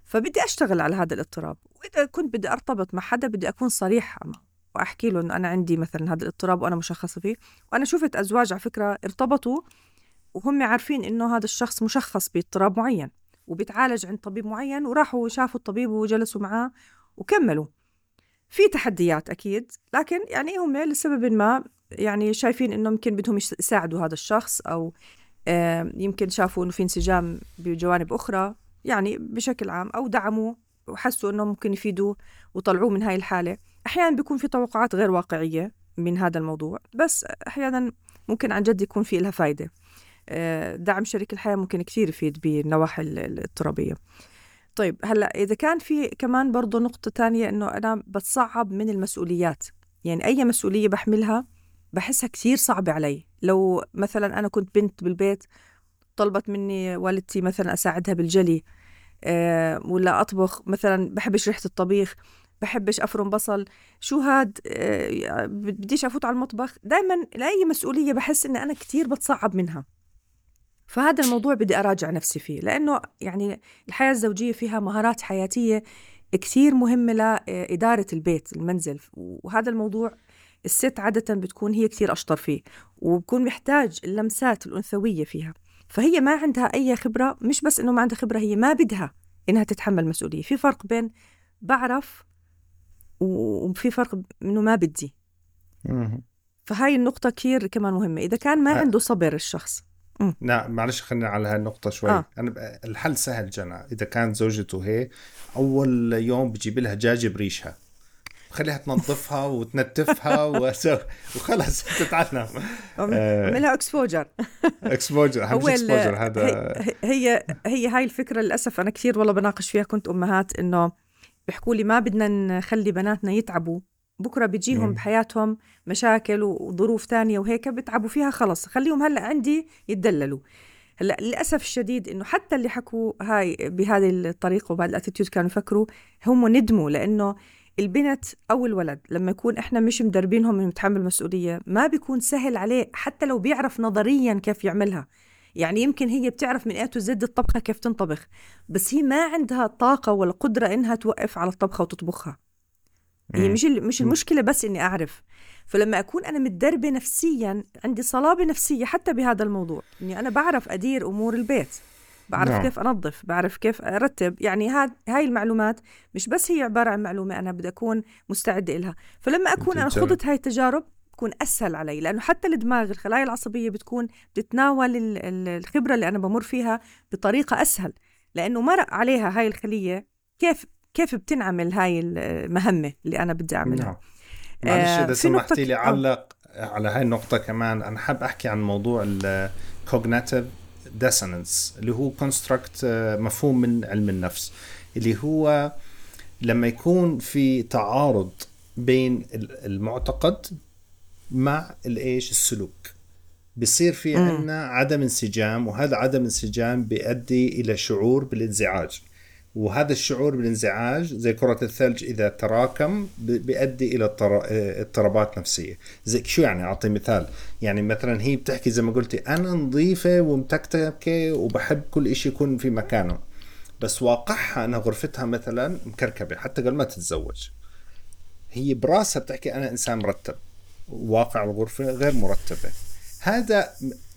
فبدي أشتغل على هذا الاضطراب. وإذا كنت بدي أرتبط مع حدا بدي أكون صريحه معه وأحكي له إنه أنا عندي مثلا هذا الاضطراب وأنا مشخصة فيه. وأنا شفت أزواج على فكرة ارتبطوا وهم عارفين إنه هذا الشخص مشخص باضطراب معين وبيتعالج عند طبيب معين وراحوا شافوا الطبيب وجلسوا معاه وكملوا. في تحديات أكيد لكن يعني هم لسبب ما يعني شايفين إنه يمكن بدهم يس- يساعدوا هذا الشخص أو يمكن شافوا إنه في انسجام بجوانب أخرى يعني بشكل عام أو دعموا وحسوا إنه ممكن يفيدوه وطلعوه من هاي الحالة. أحيانا بيكون في توقعات غير واقعية من هذا الموضوع بس أحيانا ممكن عن جد يكون في لها فايدة. آه، دعم شريك الحياة ممكن كثير يفيد بالنواحي ال- الاضطرابيه طيب هلأ إذا كان في كمان برضه نقطة تانية إنه أنا بتصعب من المسؤوليات يعني أي مسؤولية بحملها بحسها كثير صعبة علي. لو مثلا أنا كنت بنت بالبيت طلبت مني والدتي مثلا أساعدها بالجلي آه، ولا أطبخ مثلا بحبش ريحة الطبيخ بحبش أفرم بصل شو هاد؟ آه، بديش أفوت على المطبخ. دائما لأي مسؤولية بحس إني أنا كثير بتصعب منها. فهذا الموضوع بدي أراجع نفسي فيه لأنه يعني الحياة الزوجية فيها مهارات حياتية كثير مهمة لإدارة البيت المنزل وهذا الموضوع الست عادة بتكون هي كثير أشطر فيه وبكون محتاج اللمسات الأنثوية فيها فهي ما عندها أي خبرة مش بس إنه ما عندها خبرة هي ما بدها إنها تتحمل مسؤولية في فرق بين بعرف وفي فرق إنه ما بدي. فهاي النقطة كثير كمان مهمة إذا كان ما. عنده صبر الشخص لا معلش خلينا على هالنقطة شوي. آه. أنا الحل سهل جنا. إذا كانت زوجته هيك أول يوم بجيب لها دجاجة بريشها. خليها تنظفها *laughs* وتنتفها. وخلص تتعلم. آه. عملها exposure. *laughs* exposure هو exposure هذا هي هي هي هاي الفكرة للأسف. أنا كثير والله بناقش فيها. كنت أمهات إنه بيحكوا لي ما بدنا نخلي بناتنا يتعبوا. بكرة بيجيهم مم. بحياتهم مشاكل وظروف تانية وهيك بيتعبوا فيها خلص. خليهم هلأ عندي يتدللوا. هلأ للأسف الشديد إنه حتى اللي حكوا هاي بهذه الطريقة وبهذه ال attitude كانوا يفكروا هم ندموا لأنه البنت أو الولد لما يكون إحنا مش مدربينهم إنه يتحمل مسؤولية ما بيكون سهل عليه حتى لو بيعرف نظريا كيف يعملها. يعني يمكن هي بتعرف من ايتو زد الطبخة كيف تنطبخ بس هي ما عندها طاقه ولا قدره إنها توقف على الطبخة وتطبخها. هي مش مش المشكلة بس إني أعرف. فلما أكون أنا متدربة نفسيا عندي صلابة نفسية حتى بهذا الموضوع إني أنا بعرف أدير أمور البيت بعرف نعم. كيف أنظف بعرف كيف أرتب يعني هاد هاي المعلومات مش بس هي عبارة عن معلومة أنا بدي أكون مستعدة لها فلما أكون أنا خضت هاي التجارب بكون أسهل علي لأنه حتى الدماغ الخلايا العصبية بتكون بتتناول الخبرة اللي أنا بمر فيها بطريقة أسهل لأنه مرق عليها هاي الخلية كيف كيف بتنعمل هاي المهمة اللي أنا بدي أعملها؟ نعم. معلش إذا آه سمحتي لي علق على هاي النقطة كمان. أنا حاب أحكي عن موضوع ال cognitive dissonance اللي هو construct آه، مفهوم من علم النفس اللي هو لما يكون في تعارض بين المعتقد مع الايش السلوك. بصير في عندنا عدم انسجام وهذا عدم انسجام بيؤدي إلى شعور بالانزعاج. وهذا الشعور بالانزعاج زي كرة الثلج إذا تراكم بيؤدي إلى اضطرابات نفسية. زي شو يعني؟ أعطي مثال. يعني مثلا هي بتحكي زي ما قلتي أنا نظيفة ومتكتكة وبحب كل إشي يكون في مكانه. بس واقعها أنا غرفتها مثلا مكركبة حتى قبل ما تتزوج. هي براسها بتحكي أنا إنسان مرتب. واقع الغرفة غير مرتبة. هذا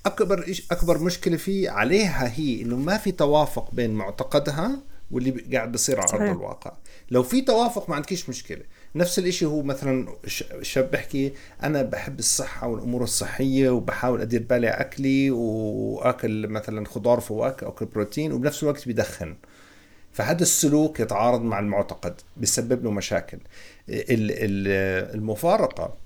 أكبر إيش أكبر مشكلة فيه عليها هي إنه ما في توافق بين معتقدها واللي قاعد بصير على أرض الواقع. لو في توافق ما عندكيش مشكلة. نفس الإشي هو مثلا شاب بحكي أنا بحب الصحة والأمور الصحية وبحاول أدير بالي على أكلي وآكل مثلا خضار فواكه أكل بروتين وبنفس الوقت بدخن فهذا السلوك يتعارض مع المعتقد بيسبب له مشاكل. المفارقة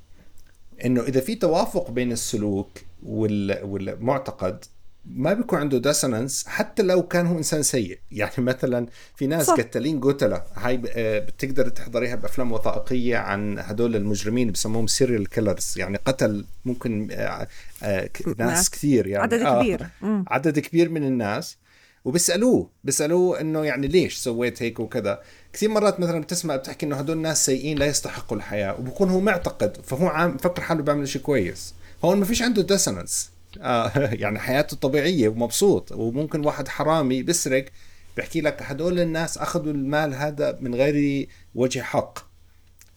إنه إذا في توافق بين السلوك والمعتقد ما بيكون عنده ديسونانس حتى لو كان هو إنسان سيء. يعني مثلا في ناس صح. قتالين قتله هاي آه، بتقدر تحضريها بأفلام وثائقية عن هدول المجرمين بسموهم serial killers يعني قتل ممكن آه، آه، ناس كثير يعني. عدد كبير. عدد كبير من الناس. وبيسألوه بيسألوه إنه يعني ليش سويت هيك وكذا. كثير مرات مثلا بتسمع بتحكي إنه هدول الناس سيئين لا يستحقوا الحياة وبكون هو معتقد فهو عام فكر حاله بيعمل شيء كويس. هون ما فيش عنده dissonance آه *laughs* يعني حياته طبيعية ومبسوط وممكن واحد حرامي بيسرق بحكي لك هدول الناس أخذوا المال هذا من غير وجه حق.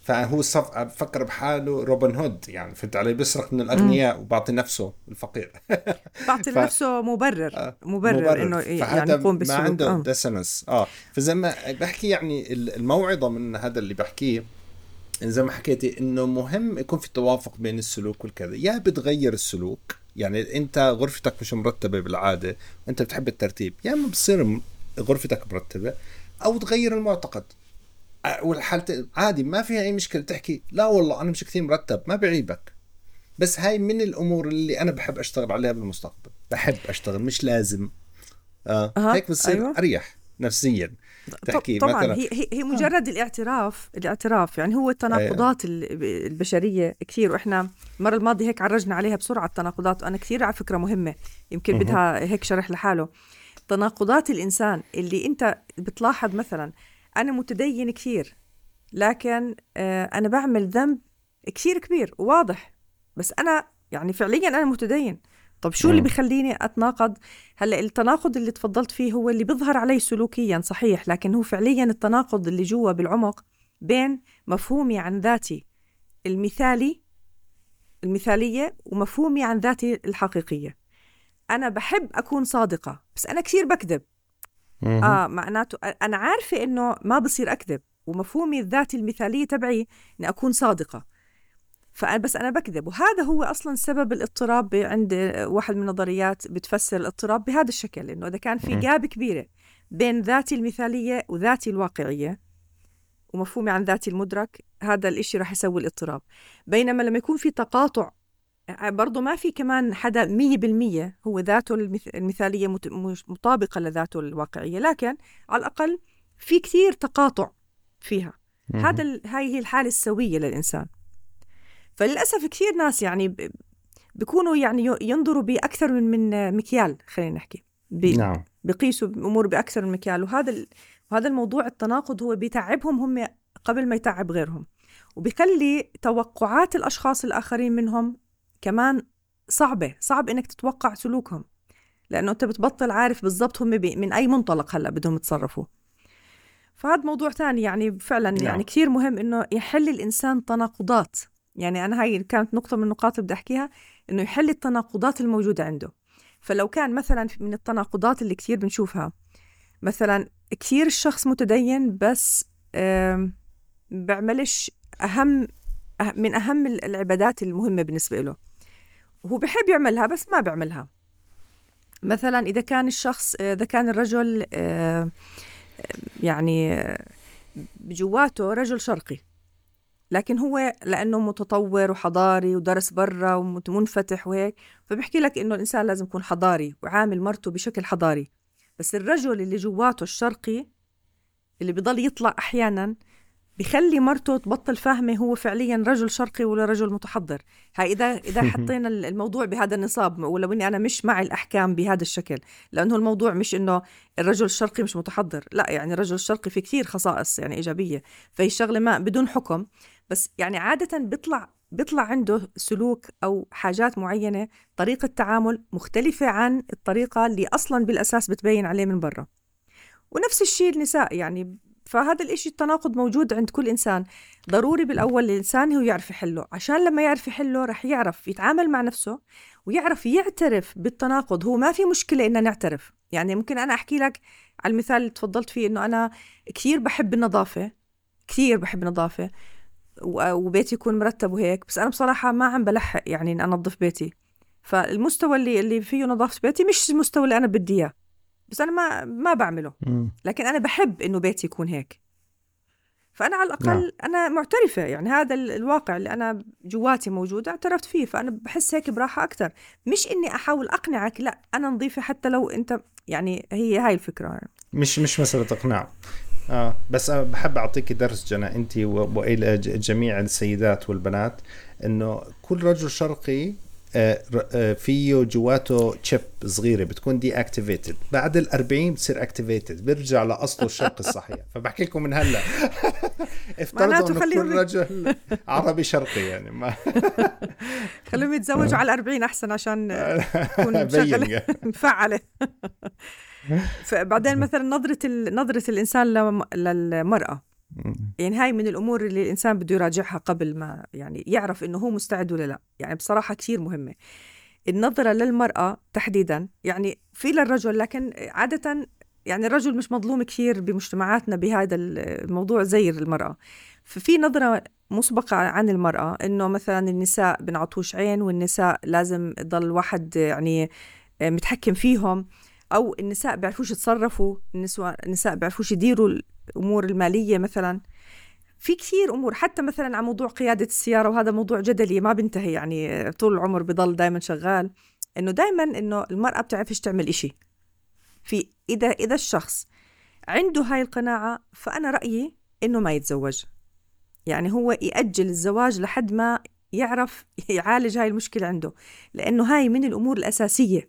فهو صف... فكر بحاله روبن هود يعني فهمت علي؟ بيسرق من الأغنياء وبعطي نفسه الفقير. *laughs* بعطي ف... نفسه مبرر آه مبرر, مبرر. إنه يعني يقوم بالسلوك. ما عنده آه. dissonance آه فزي ما بحكي يعني الموعظة من هذا اللي بحكيه زي ما حكيتي إنه مهم يكون في توافق بين السلوك والكذا. يا بتغير السلوك يعني انت غرفتك مش مرتبة بالعادة وانت بتحب الترتيب. يا اما بتصير غرفتك مرتبة أو تغير المعتقد. والحالة عادي ما فيها أي مشكلة. تحكي لا والله أنا مش كثير مرتب ما بعيبك. بس هاي من الأمور اللي أنا بحب أشتغل عليها بالمستقبل. بحب أشتغل مش لازم. آه. هيك بصير أيوة. أريح نفسيا. تحكي طبعا مثلا. هي هي مجرد آه. الاعتراف الاعتراف يعني هو التناقضات أيوة. البشرية. كثير وإحنا المرة الماضية هيك عرجنا عليها بسرعة التناقضات وأنا كثير على فكرة مهمة يمكن بدها هيك شرح لحاله. تناقضات الإنسان اللي أنت بتلاحظ مثلا أنا متدين كثير لكن آه، أنا بعمل ذنب كثير كبير وواضح بس أنا يعني فعليا أنا متدين. طب شو اللي بيخليني أتناقض؟ هلأ التناقض اللي تفضلت فيه هو اللي بيظهر علي سلوكيا صحيح لكن هو فعليا التناقض اللي جوا بالعمق بين مفهومي عن ذاتي المثالي المثالية ومفهومي عن ذاتي الحقيقية. أنا بحب أكون صادقة بس أنا كثير بكذب. آه معناته أنا عارفة إنه ما بصير أكذب ومفهومي الذاتي المثالية تبعي إني أكون صادقة. فبس أنا بكذب. وهذا هو أصلا سبب الاضطراب عند واحد من النظريات بتفسر الاضطراب بهذا الشكل إنه إذا كان في جاب كبيرة بين ذاتي المثالية وذاتي الواقعية ومفهومي عن ذاتي المدرك هذا الإشي راح يسوي الاضطراب. بينما لما يكون في تقاطع برضه ما في كمان حدا مية بالمية هو ذاته المثالية مطابقة لذاته الواقعية. لكن على الأقل في كثير تقاطع فيها. هذا هاي هي الحالة السوية للإنسان. فللأسف كثير ناس يعني بيكونوا يعني ينظروا بأكثر من من مكيال خلينا نحكي. بي نعم. بقيسوا أمور بأكثر من مكيال. وهذا وهذا الموضوع التناقض هو بيتعبهم هم قبل ما يتعب غيرهم. وبيخلي توقعات الأشخاص الآخرين منهم كمان صعبة صعب إنك تتوقع سلوكهم. لأنه أنت بتبطل عارف بالضبط هم من أي منطلق هلأ بدهم يتصرفوا. فهذا موضوع ثاني يعني فعلا نعم. يعني كثير مهم إنه يحل الإنسان تناقضات. يعني أنا هاي كانت نقطة من النقاط اللي بدي أحكيها إنه يحل التناقضات الموجودة عنده. فلو كان مثلا من التناقضات اللي كثير بنشوفها مثلا كثير الشخص متدين بس بيعملش أهم من أهم العبادات المهمة بالنسبة له. هو بحب يعملها بس ما بيعملها مثلا إذا كان الشخص إذا كان الرجل يعني بجواته رجل شرقي لكن هو لأنه متطور وحضاري ودرس برا ومنفتح وهيك فبحكي لك إنه الإنسان لازم يكون حضاري وعامل مرته بشكل حضاري. بس الرجل اللي جواته الشرقي اللي بضل يطلع أحيانا بخلي مرته تبطل فاهمة هو فعليا رجل شرقي ولا رجل متحضر. هاي إذا إذا *laughs* حطينا الموضوع بهذا النصاب ولو إني أنا مش مع الأحكام بهذا الشكل لأنه الموضوع مش إنه الرجل الشرقي مش متحضر لا يعني الرجل الشرقي في كثير خصائص يعني إيجابية فهي الشغلة ما بدون حكم. بس يعني عادة بيطلع بيطلع عنده سلوك أو حاجات معينة طريقة تعامل مختلفة عن الطريقة اللي أصلا بالأساس بتبين عليه من برا. ونفس الشيء النساء يعني فهذا الإشي التناقض موجود عند كل إنسان. ضروري بالأول الإنسان هو يعرف يحله. عشان لما يعرف يحله رح يعرف يتعامل مع نفسه ويعرف يعترف بالتناقض. هو ما في مشكلة إننا نعترف. يعني ممكن أنا أحكي لك على المثال اللي تفضلت فيه إنه أنا كثير بحب النظافة كثير بحب النظافة. وبيتي يكون مرتب وهيك بس أنا بصراحة ما عم بلحق يعني إن أنظف بيتي. فالمستوى اللي اللي فيه نظافة بيتي مش المستوى اللي أنا بدي إياه بس أنا ما ما بعمله. لكن أنا بحب إنه بيتي يكون هيك. فأنا على الأقل نعم. أنا معترفة يعني هذا الواقع اللي أنا جواتي موجود اعترفت فيه فأنا بحس هيك براحة أكثر مش إني أحاول أقنعك لا أنا نظيفة حتى لو أنت يعني هي هاي الفكرة. يعني. مش مش مسألة إقناع. آه بس أنا بحب أعطيك درس جنى انت وإلى جميع السيدات والبنات إنه كل رجل شرقي آه، آه، فيه جواته chip صغيرة بتكون deactivated بعد ال 40 بتصير activated بيرجع لأصله الشرق الصحيح. *laughs* فبحكي لكم من هلأ. *laughs* افترضوا إنه كل رجل *laughs* عربي شرقي يعني ما خليهم يتزوجوا على ال 40 أحسن عشان تكون مشغله مفعلة. فبعدين مثلا نظرة نظرة الإنسان للمرأة. يعني هاي من الأمور اللي الإنسان بده يراجعها قبل ما يعني يعرف إنه هو مستعد ولا لا. يعني بصراحة كثير مهمة. النظرة للمرأة تحديدا يعني في للرجل لكن عادة يعني الرجل مش مظلوم كثير بمجتمعاتنا بهذا الموضوع زي المرأة. ففي نظرة مسبقة عن المرأة إنه مثلا النساء بنعطوش عين والنساء لازم يضل واحد يعني متحكم فيهم. أو النساء بيعرفوش يتصرفوا النساء النساء بيعرفوش يديروا الأمور المالية مثلا. في كثير أمور حتى مثلا على موضوع قيادة السيارة وهذا موضوع جدلي ما بينتهي يعني طول العمر بضل دائما شغال. إنه دائما إنه المرأة بتعرفش تعمل إشي. في إذا إذا الشخص عنده هاي القناعة فأنا رأيي إنه ما يتزوج. يعني هو يأجل الزواج لحد ما يعرف يعالج هاي المشكلة عنده. لأنه هاي من الأمور الأساسية.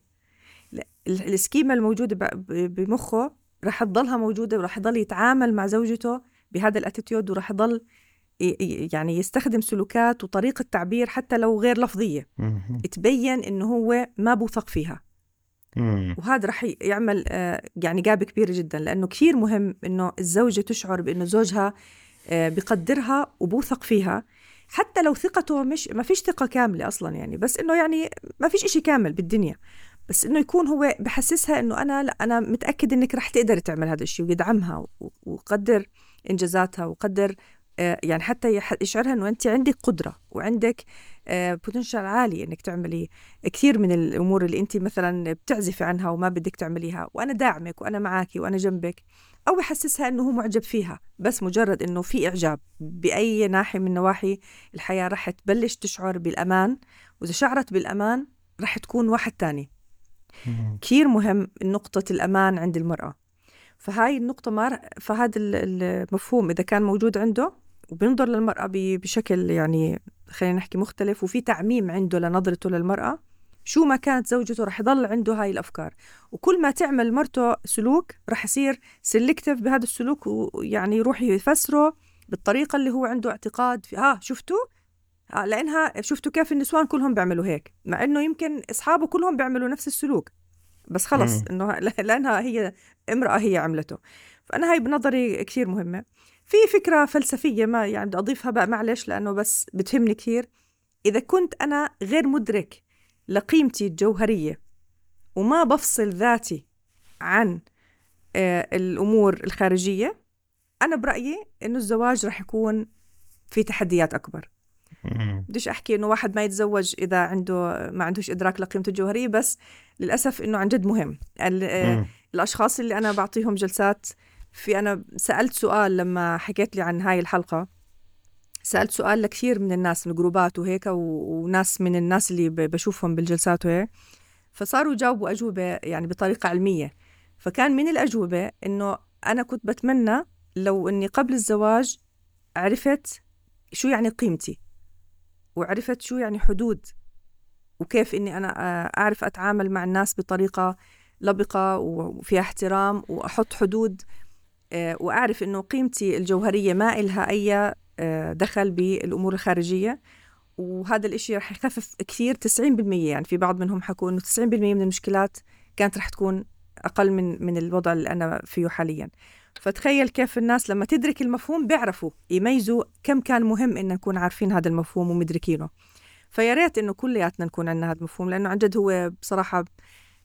ال schema الموجودة بمخه رح تضلها موجودة ورح يضل يتعامل مع زوجته بهذا ال attitude ورح يضل يعني يستخدم سلوكات وطريقة تعبير حتى لو غير لفظية. تبين إنه هو ما بوثق فيها. وهذا رح يعمل آه، يعني جاب كبير جدا لأنه كثير مهم إنه الزوجة تشعر بإنه زوجها آه، بقدرها وبوثق فيها. حتى لو ثقته مش ما فيش ثقة كاملة أصلا يعني بس إنه يعني ما فيش إشي كامل بالدنيا. بس إنه يكون هو بحسسها إنه أنا لا أنا متأكد إنك رح تقدر تعمل هذا الشيء ويدعمها ويقدر إنجازاتها وقدر آه، يعني حتى يشعرها إنه انت عندك قدرة وعندك بوتنشال آه، عالي إنك تعملي كثير من الأمور اللي انت مثلا بتعزفي عنها وما بدك تعمليها وأنا داعمك وأنا معك وأنا جنبك أو يحسسها إنه هو معجب فيها بس مجرد إنه في إعجاب بأي ناحية من نواحي الحياة رح تبلش تشعر بالأمان وإذا شعرت بالأمان رح تكون واحد تاني. كثير مهم نقطة الأمان عند المرأة. فهاي النقطة ما فهذا المفهوم إذا كان موجود عنده وبينظر للمرأة بشكل يعني خلينا نحكي مختلف وفي تعميم عنده لنظرته للمرأة شو ما كانت زوجته رح يضل عنده هاي الأفكار. وكل ما تعمل مرته سلوك رح يصير سلكتيف بهذا السلوك ويعني يروح يفسره بالطريقة اللي هو عنده اعتقاد في ها شفتوا؟ آه لأنها شفتوا كيف النسوان كلهم بيعملوا هيك؟ مع إنه يمكن أصحابه كلهم بيعملوا نفس السلوك. بس خلص مم. إنه لأنها هي امرأة هي عملته. فأنا هاي بنظري كثير مهمة. في فكرة فلسفية ما يعني بدي أضيفها بقى معلش لأنه بس بتهمني كثير إذا كنت أنا غير مدرك لقيمتي الجوهرية وما بفصل ذاتي عن آه، الأمور الخارجية أنا برأيي إنه الزواج رح يكون في تحديات أكبر. مم. بديش أحكي إنه واحد ما يتزوج إذا عنده ما عندوش إدراك لقيمته الجوهرية بس للأسف إنه عن جد مهم. ال- مم. الأشخاص اللي أنا بعطيهم جلسات في أنا سألت سؤال لما حكيت لي عن هاي الحلقة سألت سؤال لكثير من الناس من جروبات وهيك وناس من الناس اللي بشوفهم بالجلسات وهيك. فصاروا يجاوبوا أجوبة يعني بطريقة علمية. فكان من الأجوبة إنه أنا كنت بتمنى لو إني قبل الزواج عرفت شو يعني قيمتي. وعرفت شو يعني حدود وكيف إني أنا آه، أعرف أتعامل مع الناس بطريقة لبقة وفيها احترام وأحط حدود آه، وأعرف إنه قيمتي الجوهرية ما إلها أي آه، دخل بالأمور الخارجية. وهذا الإشي رح يخفف كثير 90% يعني في بعض منهم حكوا إنه 90% من المشكلات كانت رح تكون أقل من من الوضع اللي أنا فيه حاليا. فتخيل كيف الناس لما تدرك المفهوم بيعرفوا يميزوا كم كان مهم إن نكون عارفين هذا المفهوم ومدركينه. فيا ريت إنه كلياتنا نكون عندنا هذا المفهوم لأنه عن جد هو بصراحة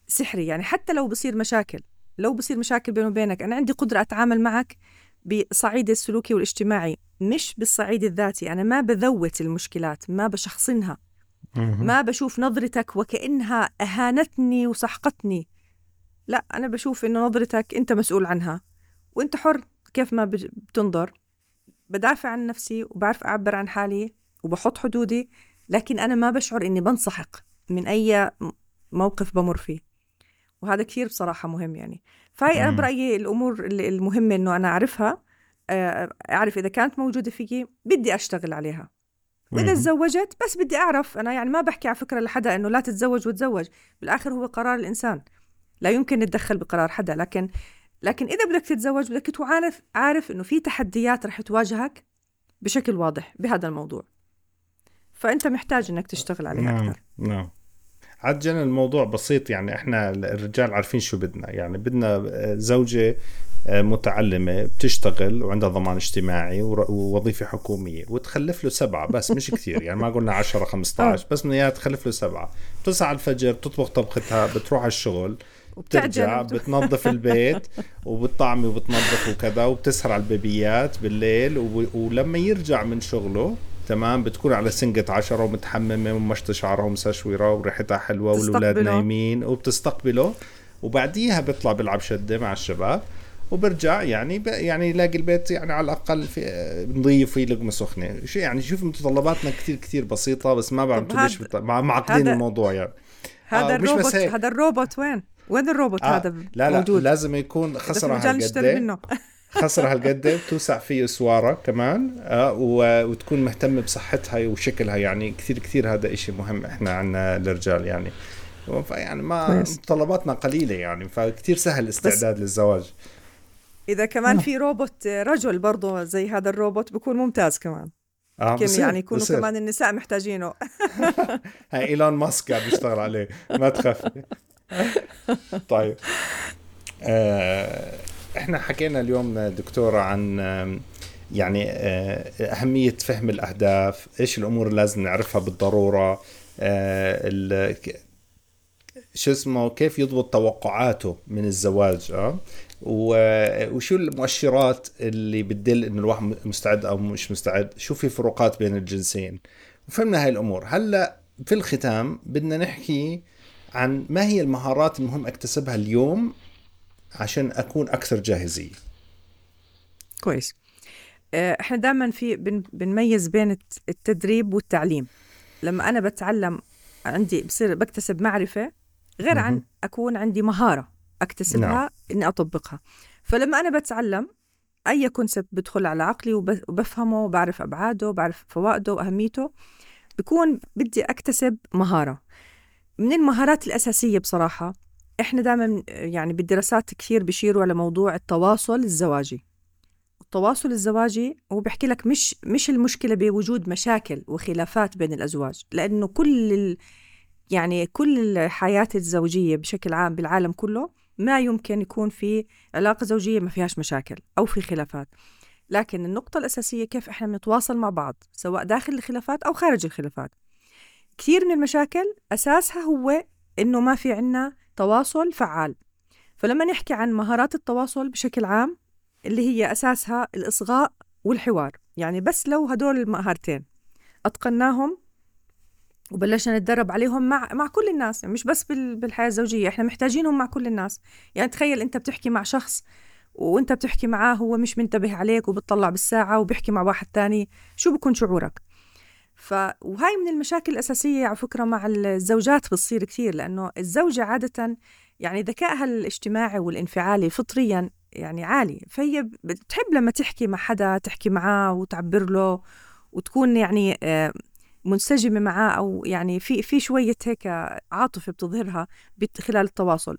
سحري. يعني حتى لو بصير مشاكل لو بصير مشاكل بيني وبينك أنا عندي قدرة أتعامل معك بصعيد السلوكي والاجتماعي مش بالصعيد الذاتي. أنا ما بذوت المشكلات ما بشخصنها. ما بشوف نظرتك وكأنها أهانتني وسحقتني. لا أنا بشوف إنه نظرتك أنت مسؤول عنها. وأنت حر كيف ما بتنظر. بدافع عن نفسي وبعرف أعبر عن حالي وبحط حدودي لكن أنا ما بشعر إني بنسحق من أي موقف بمر فيه. وهذا كثير بصراحة مهم يعني. فهي أنا. برأيي الأمور ال- المهمة إنه أنا أعرفها آه، أعرف إذا كانت موجودة فيي بدي أشتغل عليها. وإذا مم. تزوجت بس بدي أعرف. أنا يعني ما بحكي على فكرة لحدا إنه لا تتزوج وتزوج. بالآخر هو قرار الإنسان. لا يمكن نتدخل بقرار حدا لكن لكن إذا بدك تتزوج بدك تكون عارف عارف إنه في تحديات رح تواجهك بشكل واضح بهذا الموضوع. فأنت محتاج إنك تشتغل عليها نعم أكثر. نعم. عجل الموضوع بسيط يعني إحنا الرجال عارفين شو بدنا. يعني بدنا زوجة متعلمة بتشتغل وعندها ضمان اجتماعي ووظيفة حكومية وتخلف له سبعة. بس مش كثير يعني ما قلنا 10 15 *laughs* بس بدنا اياها تخلف له سبعة. بتصحى على الفجر بتطبخ طبختها بتروح على الشغل. بترجع وبتعجل بتنظف البيت *laughs* وبتطعمي وبتنظف وكذا وبتسهر على البيبيات بالليل. ولما يرجع من شغله تمام بتكون على سنقة عشرة ومتحممة ومشط شعرها ومسشورة وريحتها حلوة والأولاد. نايمين وبتستقبله وبعديها بيطلع بيلعب شدة مع الشباب وبرجع يعني ب... يعني يلاقي البيت يعني على الأقل في نظيف فيه لقمة سخنة شو يعني شوف متطلبات كثير كثير بسيطة بس ما بعرف ليش هاد- بت... مع- معقدين الموضوع يعني هذا آه، الروبوت. هذا الروبوت وين وين الروبوت آه هذا لا لا موجود؟ لازم يكون نشتري هالقد منه. *laughs* خسرة هالقد بتوسع فيه سوارة كمان آه وتكون مهتمة بصحتها وشكلها يعني كثير كثير هذا إشي مهم إحنا عنا الرجال يعني. يعني ما. متطلباتنا قليلة يعني فكتير سهل الاستعداد للزواج. إذا كمان في روبوت رجل برضه زي هذا الروبوت بكون ممتاز كمان. آه بصير- يعني يكونوا بصير. كمان النساء محتاجينه. *laughs* هاي إيلون ماسك قاعد بيشتغل عليه ما تخافي *laughs* طيب. آه، إحنا حكينا اليوم دكتورة عن يعني آه، أهمية فهم الأهداف إيش الأمور اللي لازم نعرفها بالضرورة آه، شو اسمه كيف يضبط توقعاته من الزواج آه وشو المؤشرات اللي بتدل انه الواحد مستعد أو مش مستعد شو في فروقات بين الجنسين؟ وفهمنا هاي الأمور. هلأ في الختام بدنا نحكي عن ما هي المهارات المهم اكتسبها اليوم عشان أكون أكثر جاهزيه كويس. آه، إحنا دائما في بن بنميز بين الت- التدريب والتعليم. لما أنا بتعلم عندي بصير بكتسب معرفة غير عن. أكون عندي مهارة أكتسبها نعم. إني أطبقها. فلما أنا بتعلم أي كونسبت بدخل على عقلي وب- وبفهمه وبعرف أبعاده وبعرف فوائده وأهميته بكون بدي أكتسب مهارة. من المهارات الأساسية بصراحة إحنا دائما يعني بالدراسات كثير بيشيروا على موضوع التواصل الزواجي. التواصل الزواجي هو بيحكي لك مش مش المشكلة بوجود مشاكل وخلافات بين الأزواج لأنه كل ال يعني كل الحياة الزوجية بشكل عام بالعالم كله ما يمكن يكون في علاقة زوجية ما فيهاش مشاكل أو في خلافات. لكن النقطة الأساسية كيف إحنا بنتواصل مع بعض سواء داخل الخلافات أو خارج الخلافات. كثير من المشاكل أساسها هو إنه ما في عنا تواصل فعال. فلما نحكي عن مهارات التواصل بشكل عام اللي هي أساسها الإصغاء والحوار. يعني بس لو هدول المهارتين أتقناهم وبلشنا نتدرب عليهم مع مع كل الناس يعني مش بس بالحياة الزوجية إحنا محتاجينهم مع كل الناس. يعني تخيل أنت بتحكي مع شخص وأنت بتحكي معاه هو مش منتبه عليك وبتطلع بالساعة وبيحكي مع واحد تاني شو بكون شعورك؟ ف وهاي من المشاكل الأساسية على فكرة مع الزوجات بتصير كثير لأنه الزوجة عادة يعني ذكائها الاجتماعي والانفعالي فطريا يعني عالي. فهي بتحب لما تحكي مع حدا تحكي معاه وتعبر له وتكون يعني آه، منسجمة معاه أو يعني في في شوية هيك عاطفة بتظهرها خلال التواصل.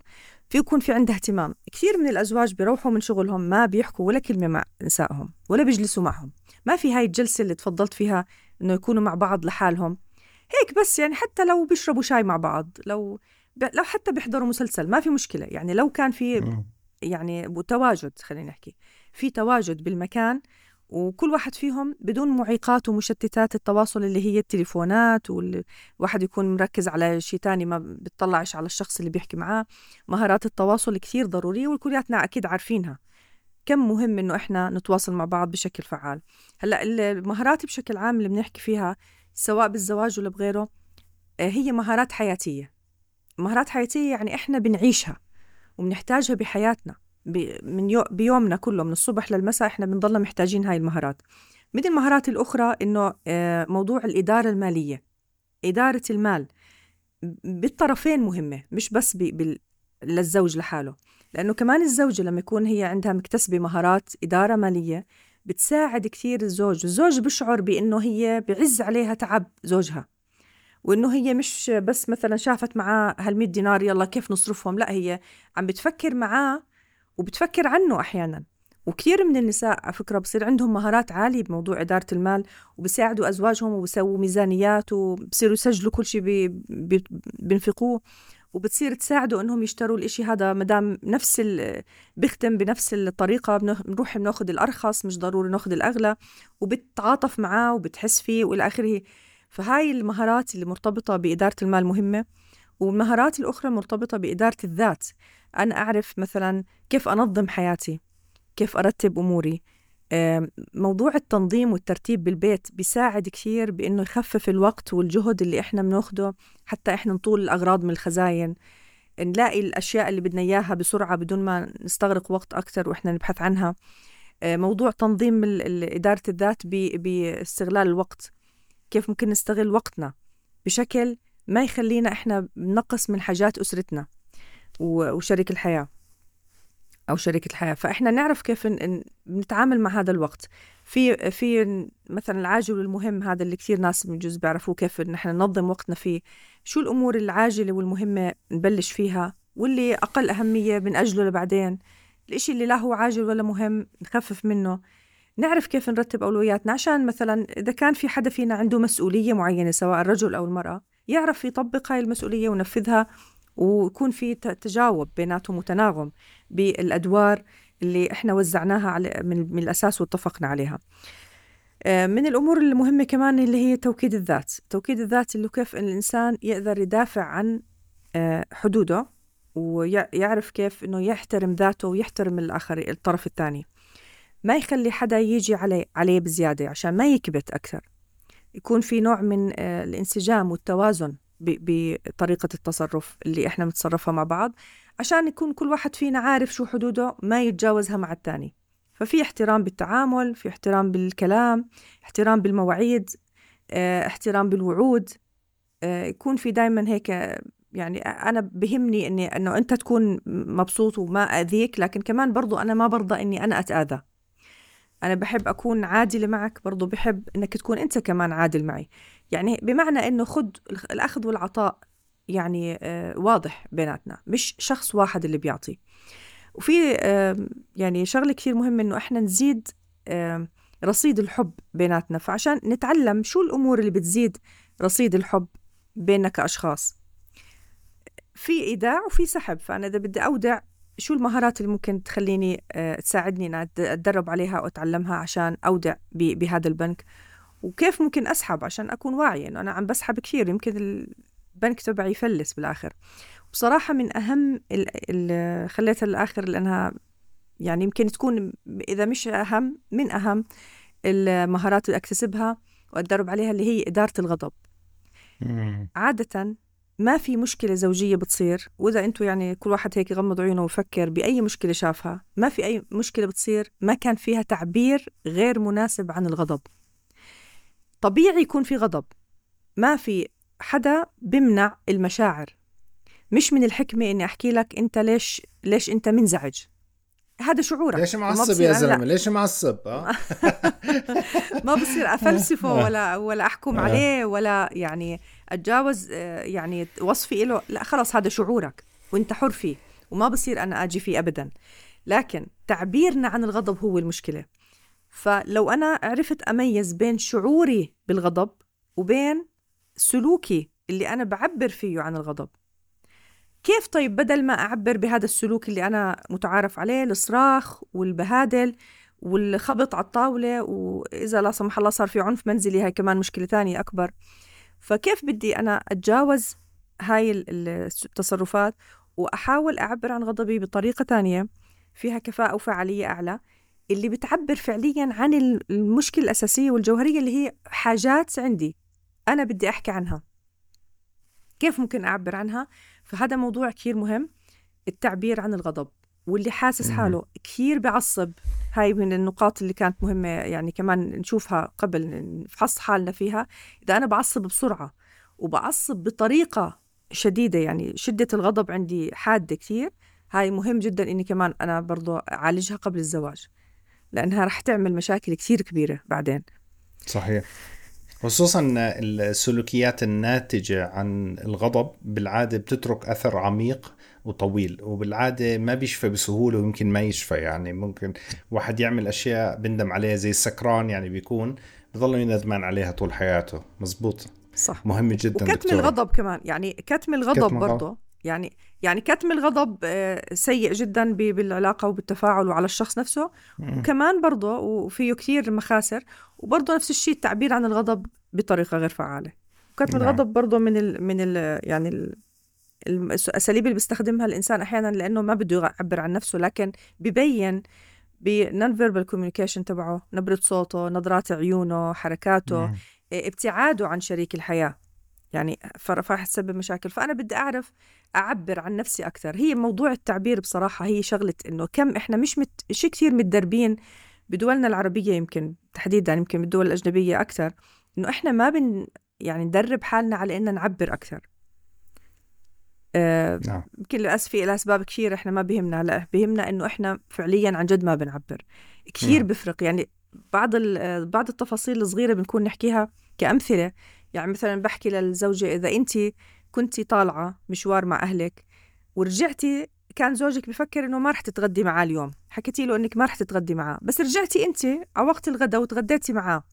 في يكون في عندها اهتمام. كثير من الأزواج بيروحوا من شغلهم ما بيحكوا ولا كلمة مع نسائهم ولا بيجلسوا معهم. ما في هاي الجلسة اللي تفضلت فيها إنه يكونوا مع بعض لحالهم. هيك بس يعني حتى لو بيشربوا شاي مع بعض لو لو حتى بيحضروا مسلسل ما في مشكلة. يعني لو كان في يعني تواجد خلينا نحكي في تواجد بالمكان وكل واحد فيهم بدون معيقات ومشتتات التواصل اللي هي التليفونات والواحد يكون مركز على شيء تاني ما بتطلعش على الشخص اللي بيحكي معاه. مهارات التواصل كثير ضرورية والكلياتنا أكيد عارفينها. كم مهم إنه إحنا نتواصل مع بعض بشكل فعال. هلأ المهارات بشكل عام اللي بنحكي فيها سواء بالزواج ولا بغيره آه، هي مهارات حياتية. مهارات حياتية يعني إحنا بنعيشها وبنحتاجها بحياتنا. من يو بيومنا كله من الصبح للمساء إحنا بنضلنا محتاجين هاي المهارات. من المهارات الأخرى إنه آه، موضوع الإدارة المالية. إدارة المال بالطرفين مهمة مش بس للزوج لحاله. لأنه كمان الزوجة لما يكون هي عندها مكتسبة مهارات إدارة مالية بتساعد كثير الزوج. الزوج بشعر بأنه هي بعز عليها تعب زوجها وإنه هي مش بس مثلا شافت معاه هال دينار يلا كيف نصرفهم؟ لا هي عم بتفكر معاه وبتفكر عنه أحيانا. وكثير من النساء على فكرة بصير عندهم مهارات عالية بموضوع إدارة المال وبساعدوا أزواجهم وبسووا ميزانيات وبصيروا يسجلوا كل شيء بي بي بينفقوه. وبتصير تساعده إنهم يشتروا الإشي هذا مدام نفس بيختم بنفس الطريقة بنروح بناخذ الأرخص مش ضروري ناخذ الأغلى وبتعاطف معاه وبتحس فيه وإلى آخره. فهاي المهارات اللي مرتبطة بإدارة المال مهمة والمهارات الأخرى مرتبطة بإدارة الذات. أنا أعرف مثلا كيف أنظم حياتي كيف أرتب أموري موضوع التنظيم والترتيب بالبيت بيساعد كثير بإنه يخفف الوقت والجهد اللي إحنا بناخده حتى إحنا نطول الأغراض من الخزاين. نلاقي الأشياء اللي بدنا إياها بسرعة بدون ما نستغرق وقت أكتر وإحنا نبحث عنها. موضوع تنظيم إدارة الذات باستغلال الوقت. كيف ممكن نستغل وقتنا؟ بشكل ما يخلينا إحنا نقص من حاجات أسرتنا وشريك الحياة. أو شريكة الحياة. فإحنا نعرف كيف نتعامل مع هذا الوقت. في في مثلا العاجل والمهم هذا اللي كثير ناس جزء بيعرفوه كيف نحن ننظم وقتنا فيه. شو الأمور العاجلة والمهمة نبلش فيها؟ واللي أقل أهمية بنأجله لبعدين؟ الإشي اللي لا هو عاجل ولا مهم نخفف منه. نعرف كيف نرتب أولوياتنا عشان مثلا إذا كان في حدا فينا عنده مسؤولية معينة سواء الرجل أو المرأة يعرف يطبق هاي المسؤولية وينفذها ويكون في تجاوب بيناتهم وتناغم بالأدوار اللي إحنا وزعناها على من, من الأساس واتفقنا عليها. آه، من الأمور المهمة كمان اللي هي توكيد الذات. توكيد الذات اللي كيف الإنسان يقدر يدافع عن آه، حدوده ويعرف كيف إنه يحترم ذاته ويحترم الآخر الطرف الثاني. ما يخلي حدا يجي عليه عليه بزيادة عشان ما يكبت أكثر. يكون في نوع من آه، الانسجام والتوازن. بطريقة التصرف اللي إحنا بنتصرفها مع بعض عشان يكون كل واحد فينا عارف شو حدوده ما يتجاوزها مع التاني. ففي احترام بالتعامل في احترام بالكلام احترام بالمواعيد آه احترام بالوعود آه يكون في دايما هيك يعني أنا بهمني إني إنه أنت تكون مبسوط وما أذيك لكن كمان برضو أنا ما برضى إني أنا أتآذى. أنا بحب أكون عادلة معك برضو بحب إنك تكون أنت كمان عادل معي. يعني بمعنى إنه خد الأخذ والعطاء يعني آه، واضح بيناتنا مش شخص واحد اللي بيعطي. وفي يعني شغلة كثير مهمة إنه إحنا نزيد رصيد الحب بيناتنا. فعشان نتعلم شو الأمور اللي بتزيد رصيد الحب بيننا كأشخاص. في إيداع وفي سحب. فأنا إذا بدي أودع شو المهارات اللي ممكن تخليني آه، تساعدني أن أتدرب عليها وأتعلمها عشان أودع بهذا البنك. وكيف ممكن أسحب عشان أكون واعية؟ إنه أنا عم بسحب كثير يمكن البنك تبعي يفلس بالآخر. بصراحة من أهم اللي خليتها للآخر لأنها يعني يمكن تكون إذا مش أهم من أهم المهارات اللي أكتسبها وأتدرب عليها اللي هي إدارة الغضب. عادة ما في مشكلة زوجية بتصير وإذا أنتم يعني كل واحد هيك يغمض عيونه ويفكر بأي مشكلة شافها ما في أي مشكلة بتصير ما كان فيها تعبير غير مناسب عن الغضب. طبيعي يكون في غضب. ما في حدا بمنع المشاعر. مش من الحكمة إني أحكي لك أنت ليش ليش أنت منزعج. هذا شعورك. ليش معصب يا زلمة؟ ليش معصب؟ آه؟ *laughs* ما بصير أفلسفه آه. ولا ولا أحكم آه. عليه ولا يعني أتجاوز يعني وصفي له. لا خلص هذا شعورك وأنت حر فيه وما بصير أنا آجي فيه ابدا. لكن تعبيرنا عن الغضب هو المشكلة. فلو أنا عرفت أميز بين شعوري بالغضب وبين سلوكي اللي أنا بعبر فيه عن الغضب. كيف طيب بدل ما أعبر بهذا السلوك اللي أنا متعارف عليه الصراخ والبهادل والخبط على الطاولة وإذا لا سمح الله صار في عنف منزلي هاي كمان مشكلة تانية أكبر. فكيف بدي أنا أتجاوز هاي التصرفات وأحاول أعبر عن غضبي بطريقة تانية فيها كفاءة وفعالية أعلى؟ اللي بتعبر فعليا عن المشكلة الأساسية والجوهرية اللي هي حاجات عندي أنا بدي أحكي عنها. كيف ممكن أعبر عنها؟ فهذا موضوع كثير مهم التعبير عن الغضب واللي حاسس حاله كثير بعصب. هاي من النقاط اللي كانت مهمة يعني كمان نشوفها قبل نفحص حالنا فيها. إذا أنا بعصب بسرعة وبعصب بطريقة شديدة يعني شدة الغضب عندي حادة كثير هاي مهم جدا إني كمان أنا برضو أعالجها قبل الزواج. لأنها رح تعمل مشاكل كثير كبيرة بعدين. صحيح. خصوصا السلوكيات الناتجة عن الغضب بالعادة بتترك أثر عميق وطويل وبالعادة ما بيشفى بسهولة ويمكن ما يشفى. يعني ممكن واحد يعمل أشياء بندم عليها زي السكران يعني بيكون بضل يندمان عليها طول حياته. مزبوط. صح. مهم جدا وكتم دكتورة. الغضب كمان. يعني كتم الغضب برضه يعني يعني كتم الغضب آه، سيء جدا بالعلاقة وبالتفاعل وعلى الشخص نفسه وكمان برضه وفيه كثير مخاسر وبرضه نفس الشيء التعبير عن الغضب بطريقة غير فعالة كتم نعم. الغضب برضه من ال من ال يعني ال الاساليب اللي بيستخدمها الإنسان أحيانا لأنه ما بده يعبر عن نفسه لكن ببين ب non-verbal communication تبعه نبرة صوته نظرات عيونه حركاته نعم. ابتعاده عن شريك الحياة يعني فراح تسبب مشاكل. فأنا بدي أعرف أعبر عن نفسي أكثر. هي موضوع التعبير بصراحة هي شغلة إنه كم إحنا مش مت... شيء كثير متدربين بدولنا العربية يمكن تحديدا يمكن بالدول الأجنبية أكثر إنه إحنا ما بن يعني ندرب حالنا على إننا نعبر أكثر. آه نعم. في لأسباب كثير إحنا ما بهمنا لا بهمنا إنه إحنا فعليا عن جد ما بنعبر. كثير نعم. بفرق. يعني بعض بعض التفاصيل الصغيرة بنكون نحكيها كأمثلة يعني مثلا بحكي للزوجة إذا أنت كنتي طالعة مشوار مع أهلك ورجعتي كان زوجك بفكر إنه ما رح تتغدي معاه اليوم. حكيتي له إنك ما رح تتغدي معاه بس رجعتي أنت على وقت الغداء وتغديتي معاه.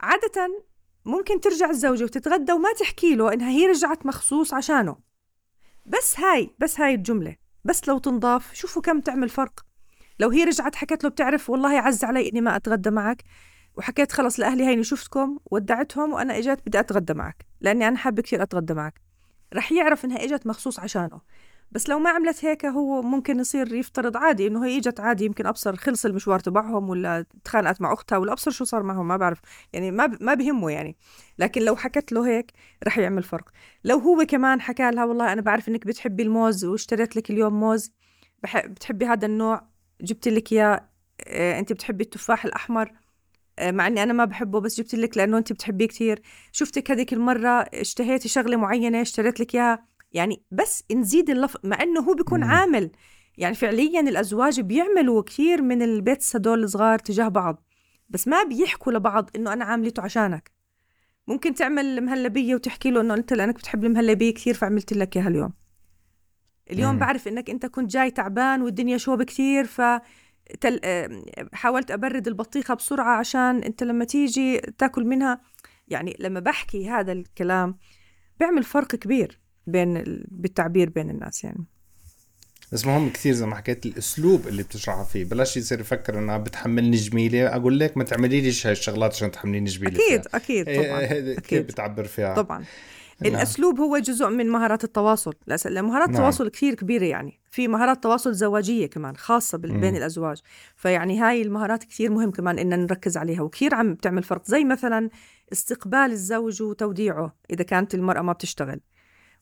عادة ممكن ترجع الزوجة وتتغدى وما تحكي له إنها هي رجعت مخصوص عشانه. بس هاي بس هاي الجملة. بس لو تنضاف شوفوا كم تعمل فرق. لو هي رجعت حكت له بتعرف والله عز علي إني ما أتغدى معك وحكيت خلص لأهلي هيني شفتكم ودعتهم وأنا إجت بدي أتغدى معك لأني أنا حابة كثير أتغدى معك. رح يعرف إنها إجت مخصوص عشانه. بس لو ما عملت هيك هو ممكن يصير يفترض عادي إنه هي إجت عادي يمكن أبصر خلص المشوار تبعهم ولا تخانقت مع أختها ولا أبصر شو صار معهم ما بعرف. يعني ما ب... ما بهمه يعني. لكن لو حكت له هيك رح يعمل فرق. لو هو كمان حكى لها والله أنا بعرف إنك بتحبي الموز واشتريت لك اليوم موز بح... بتحبي هذا النوع جبت لك إياه آه، أنت بتحبي التفاح الأحمر مع إني أنا ما بحبه بس جبت لك لأنه انت بتحبيه كثير شفتك هذيك المرة اشتهيتي شغلة معينة اشتريت لك إياها؟ يعني بس نزيد اللف مع إنه هو بيكون مم. عامل. يعني فعليا الأزواج بيعملوا كثير من البيتس هدول الصغار تجاه بعض. بس ما بيحكوا لبعض إنه أنا عاملته عشانك. ممكن تعمل مهلبية وتحكي له إنه أنت لأنك بتحب المهلبية كثير فعملت لك إياها اليوم. اليوم مم. بعرف إنك أنت كنت جاي تعبان والدنيا شوب كثير ف تل... حاولت أبرد البطيخة بسرعة عشان أنت لما تيجي تاكل منها يعني لما بحكي هذا الكلام بيعمل فرق كبير بين بالتعبير بين الناس يعني. بس مهم كثير زي ما حكيت الأسلوب اللي بتشرحها فيه. بلاش يصير يفكر إنها بتحملني جميلة. أقول لك ما تعملي ليش هاي الشغلات عشان تحمليني جميلة أكيد فيها. أكيد طبعا *laughs* كيف بتعبر فيها؟ طبعا. نعم. الأسلوب هو جزء من مهارات التواصل. مهارات نعم. التواصل كثير كبيرة يعني. في مهارات تواصل زواجية كمان خاصة بين الأزواج. فيعني هاي المهارات كثير مهم كمان ان نركز عليها. وكثير عم بتعمل فرق. زي مثلا استقبال الزوج وتوديعه إذا كانت المرأة ما بتشتغل.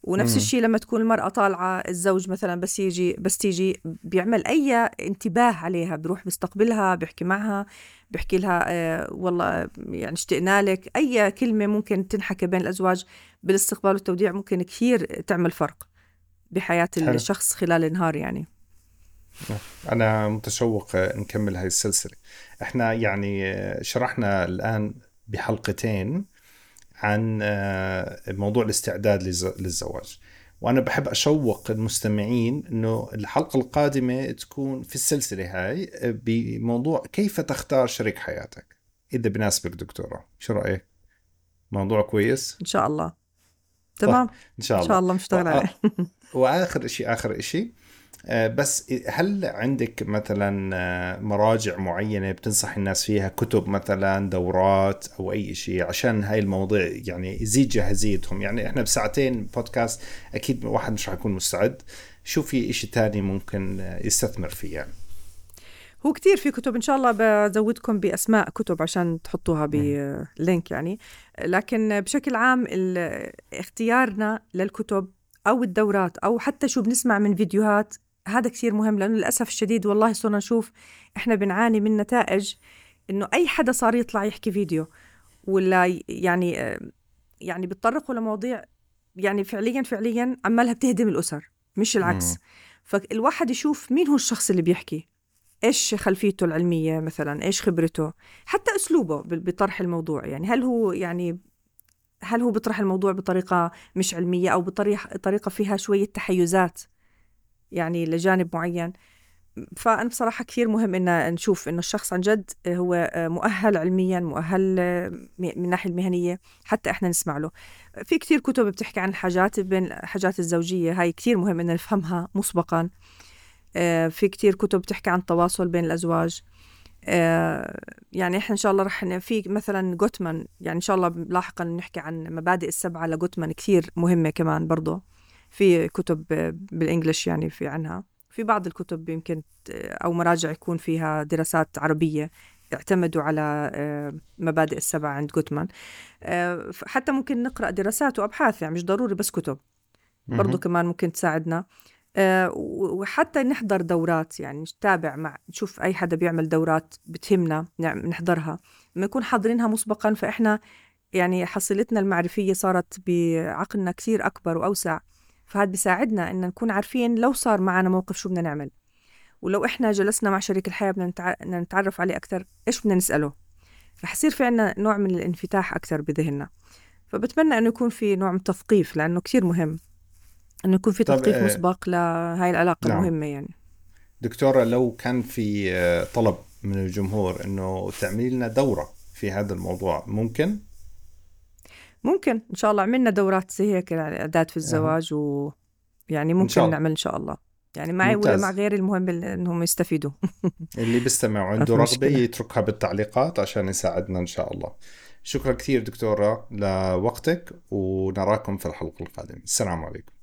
ونفس الشيء لما تكون المرأة طالعة الزوج مثلا بس يجي بس تيجي بيعمل أي انتباه عليها بروح بيستقبلها بيحكي معها بيحكي لها آه والله يعني اشتقنا لك. أي كلمة ممكن تنحكى بين الأزواج بالاستقبال والتوديع ممكن كثير تعمل فرق بحياة حلو. الشخص خلال النهار يعني. أنا متشوق نكمل هاي السلسلة. إحنا يعني شرحنا الآن بحلقتين. عن آه، موضوع الاستعداد للزواج. وأنا بحب أشوق المستمعين إنه الحلقة القادمة تكون في السلسلة هاي آه، بموضوع كيف تختار شريك حياتك. إذا بناسبك دكتورة شو رأيك؟ موضوع كويس؟ إن شاء الله. تمام؟ طيب. إن شاء الله. ان شاء الله مشتغل عليه. *laughs* وآخر شيء آخر شيء بس هل عندك مثلا آه، مراجع معينة بتنصح الناس فيها؟ كتب مثلا دورات أو أي شيء؟ عشان هاي المواضيع يعني يزيد جاهزيتهم. يعني إحنا بساعتين بودكاست أكيد واحد مش حيكون مستعد. شو في إشي تاني ممكن يستثمر فيه يعني؟ هو كتير في كتب. إن شاء الله بزودكم بأسماء كتب عشان تحطوها بلينك يعني. لكن بشكل عام اختيارنا للكتب أو الدورات أو حتى شو بنسمع من فيديوهات هذا كثير مهم لأنه للأسف الشديد والله صرنا نشوف إحنا بنعاني من نتائج إنه أي حدا صار يطلع يحكي فيديو ولا يعني يعني بيتطرقوا لمواضيع يعني فعليا فعليا عمالها بتهدم الأسر مش العكس. فالواحد يشوف مين هو الشخص اللي بيحكي؟ إيش خلفيته العلمية مثلا؟ إيش خبرته؟ حتى أسلوبه بطرح الموضوع. يعني هل هو يعني هل هو بيطرح الموضوع بطريقة مش علمية أو بطريقه طريقة فيها شوية تحيزات؟ يعني لجانب معين. فأنا بصراحة كثير مهم إن نشوف إنه الشخص عن جد هو مؤهل علميا مؤهل من الناحية المهنية حتى إحنا نسمع له. في كثير كتب بتحكي عن الحاجات بين الحاجات الزوجية هاي كثير مهم إن نفهمها مسبقا. في كثير كتب بتحكي عن التواصل بين الأزواج. يعني إحنا إن شاء الله رح في مثلا جوتمان يعني إن شاء الله لاحقا نحكي عن مبادئ السبعة لجوتمان كثير مهمة كمان برضه في كتب بالإنجلش يعني في عنها. في بعض الكتب يمكن أو مراجع يكون فيها دراسات عربية اعتمدوا على آه، مبادئ السبع عند جوتمان. آه، حتى ممكن نقرأ دراسات وأبحاث يعني مش ضروري بس كتب. برضو كمان ممكن تساعدنا. آه، وحتى نحضر دورات يعني نتابع مع نشوف أي حدا بيعمل دورات بتهمنا نحضرها. لما نكون حاضرينها مسبقا فإحنا يعني حصيلتنا المعرفية صارت بعقلنا كثير أكبر وأوسع. فهذا بيساعدنا إن نكون عارفين لو صار معنا موقف شو بدنا نعمل. ولو إحنا جلسنا مع شريك الحياة بدنا نتعرف عليه أكثر إيش بدنا نسأله؟ رح يصير في عنا نوع من الانفتاح أكثر بذهننا. فبتمنى إنه يكون في نوع من التثقيف لأنه كثير مهم. إنه يكون في تثقيف آه مسبق لهاي العلاقة نعم. المهمة يعني. دكتورة لو كان في آه، طلب من الجمهور إنه تعملي لنا دورة في هذا الموضوع ممكن؟ ممكن إن شاء الله. عملنا دورات زي هيك اعداد في الزواج ويعني ممكن إن نعمل إن شاء الله. يعني معي ممتاز. ولا مع غيري المهم إنهم يستفيدوا. *laughs* اللي بيستمع وعنده رغبة يتركها بالتعليقات عشان يساعدنا إن شاء الله. شكرا كثير دكتورة لوقتك ونراكم في الحلقة القادمة. السلام عليكم.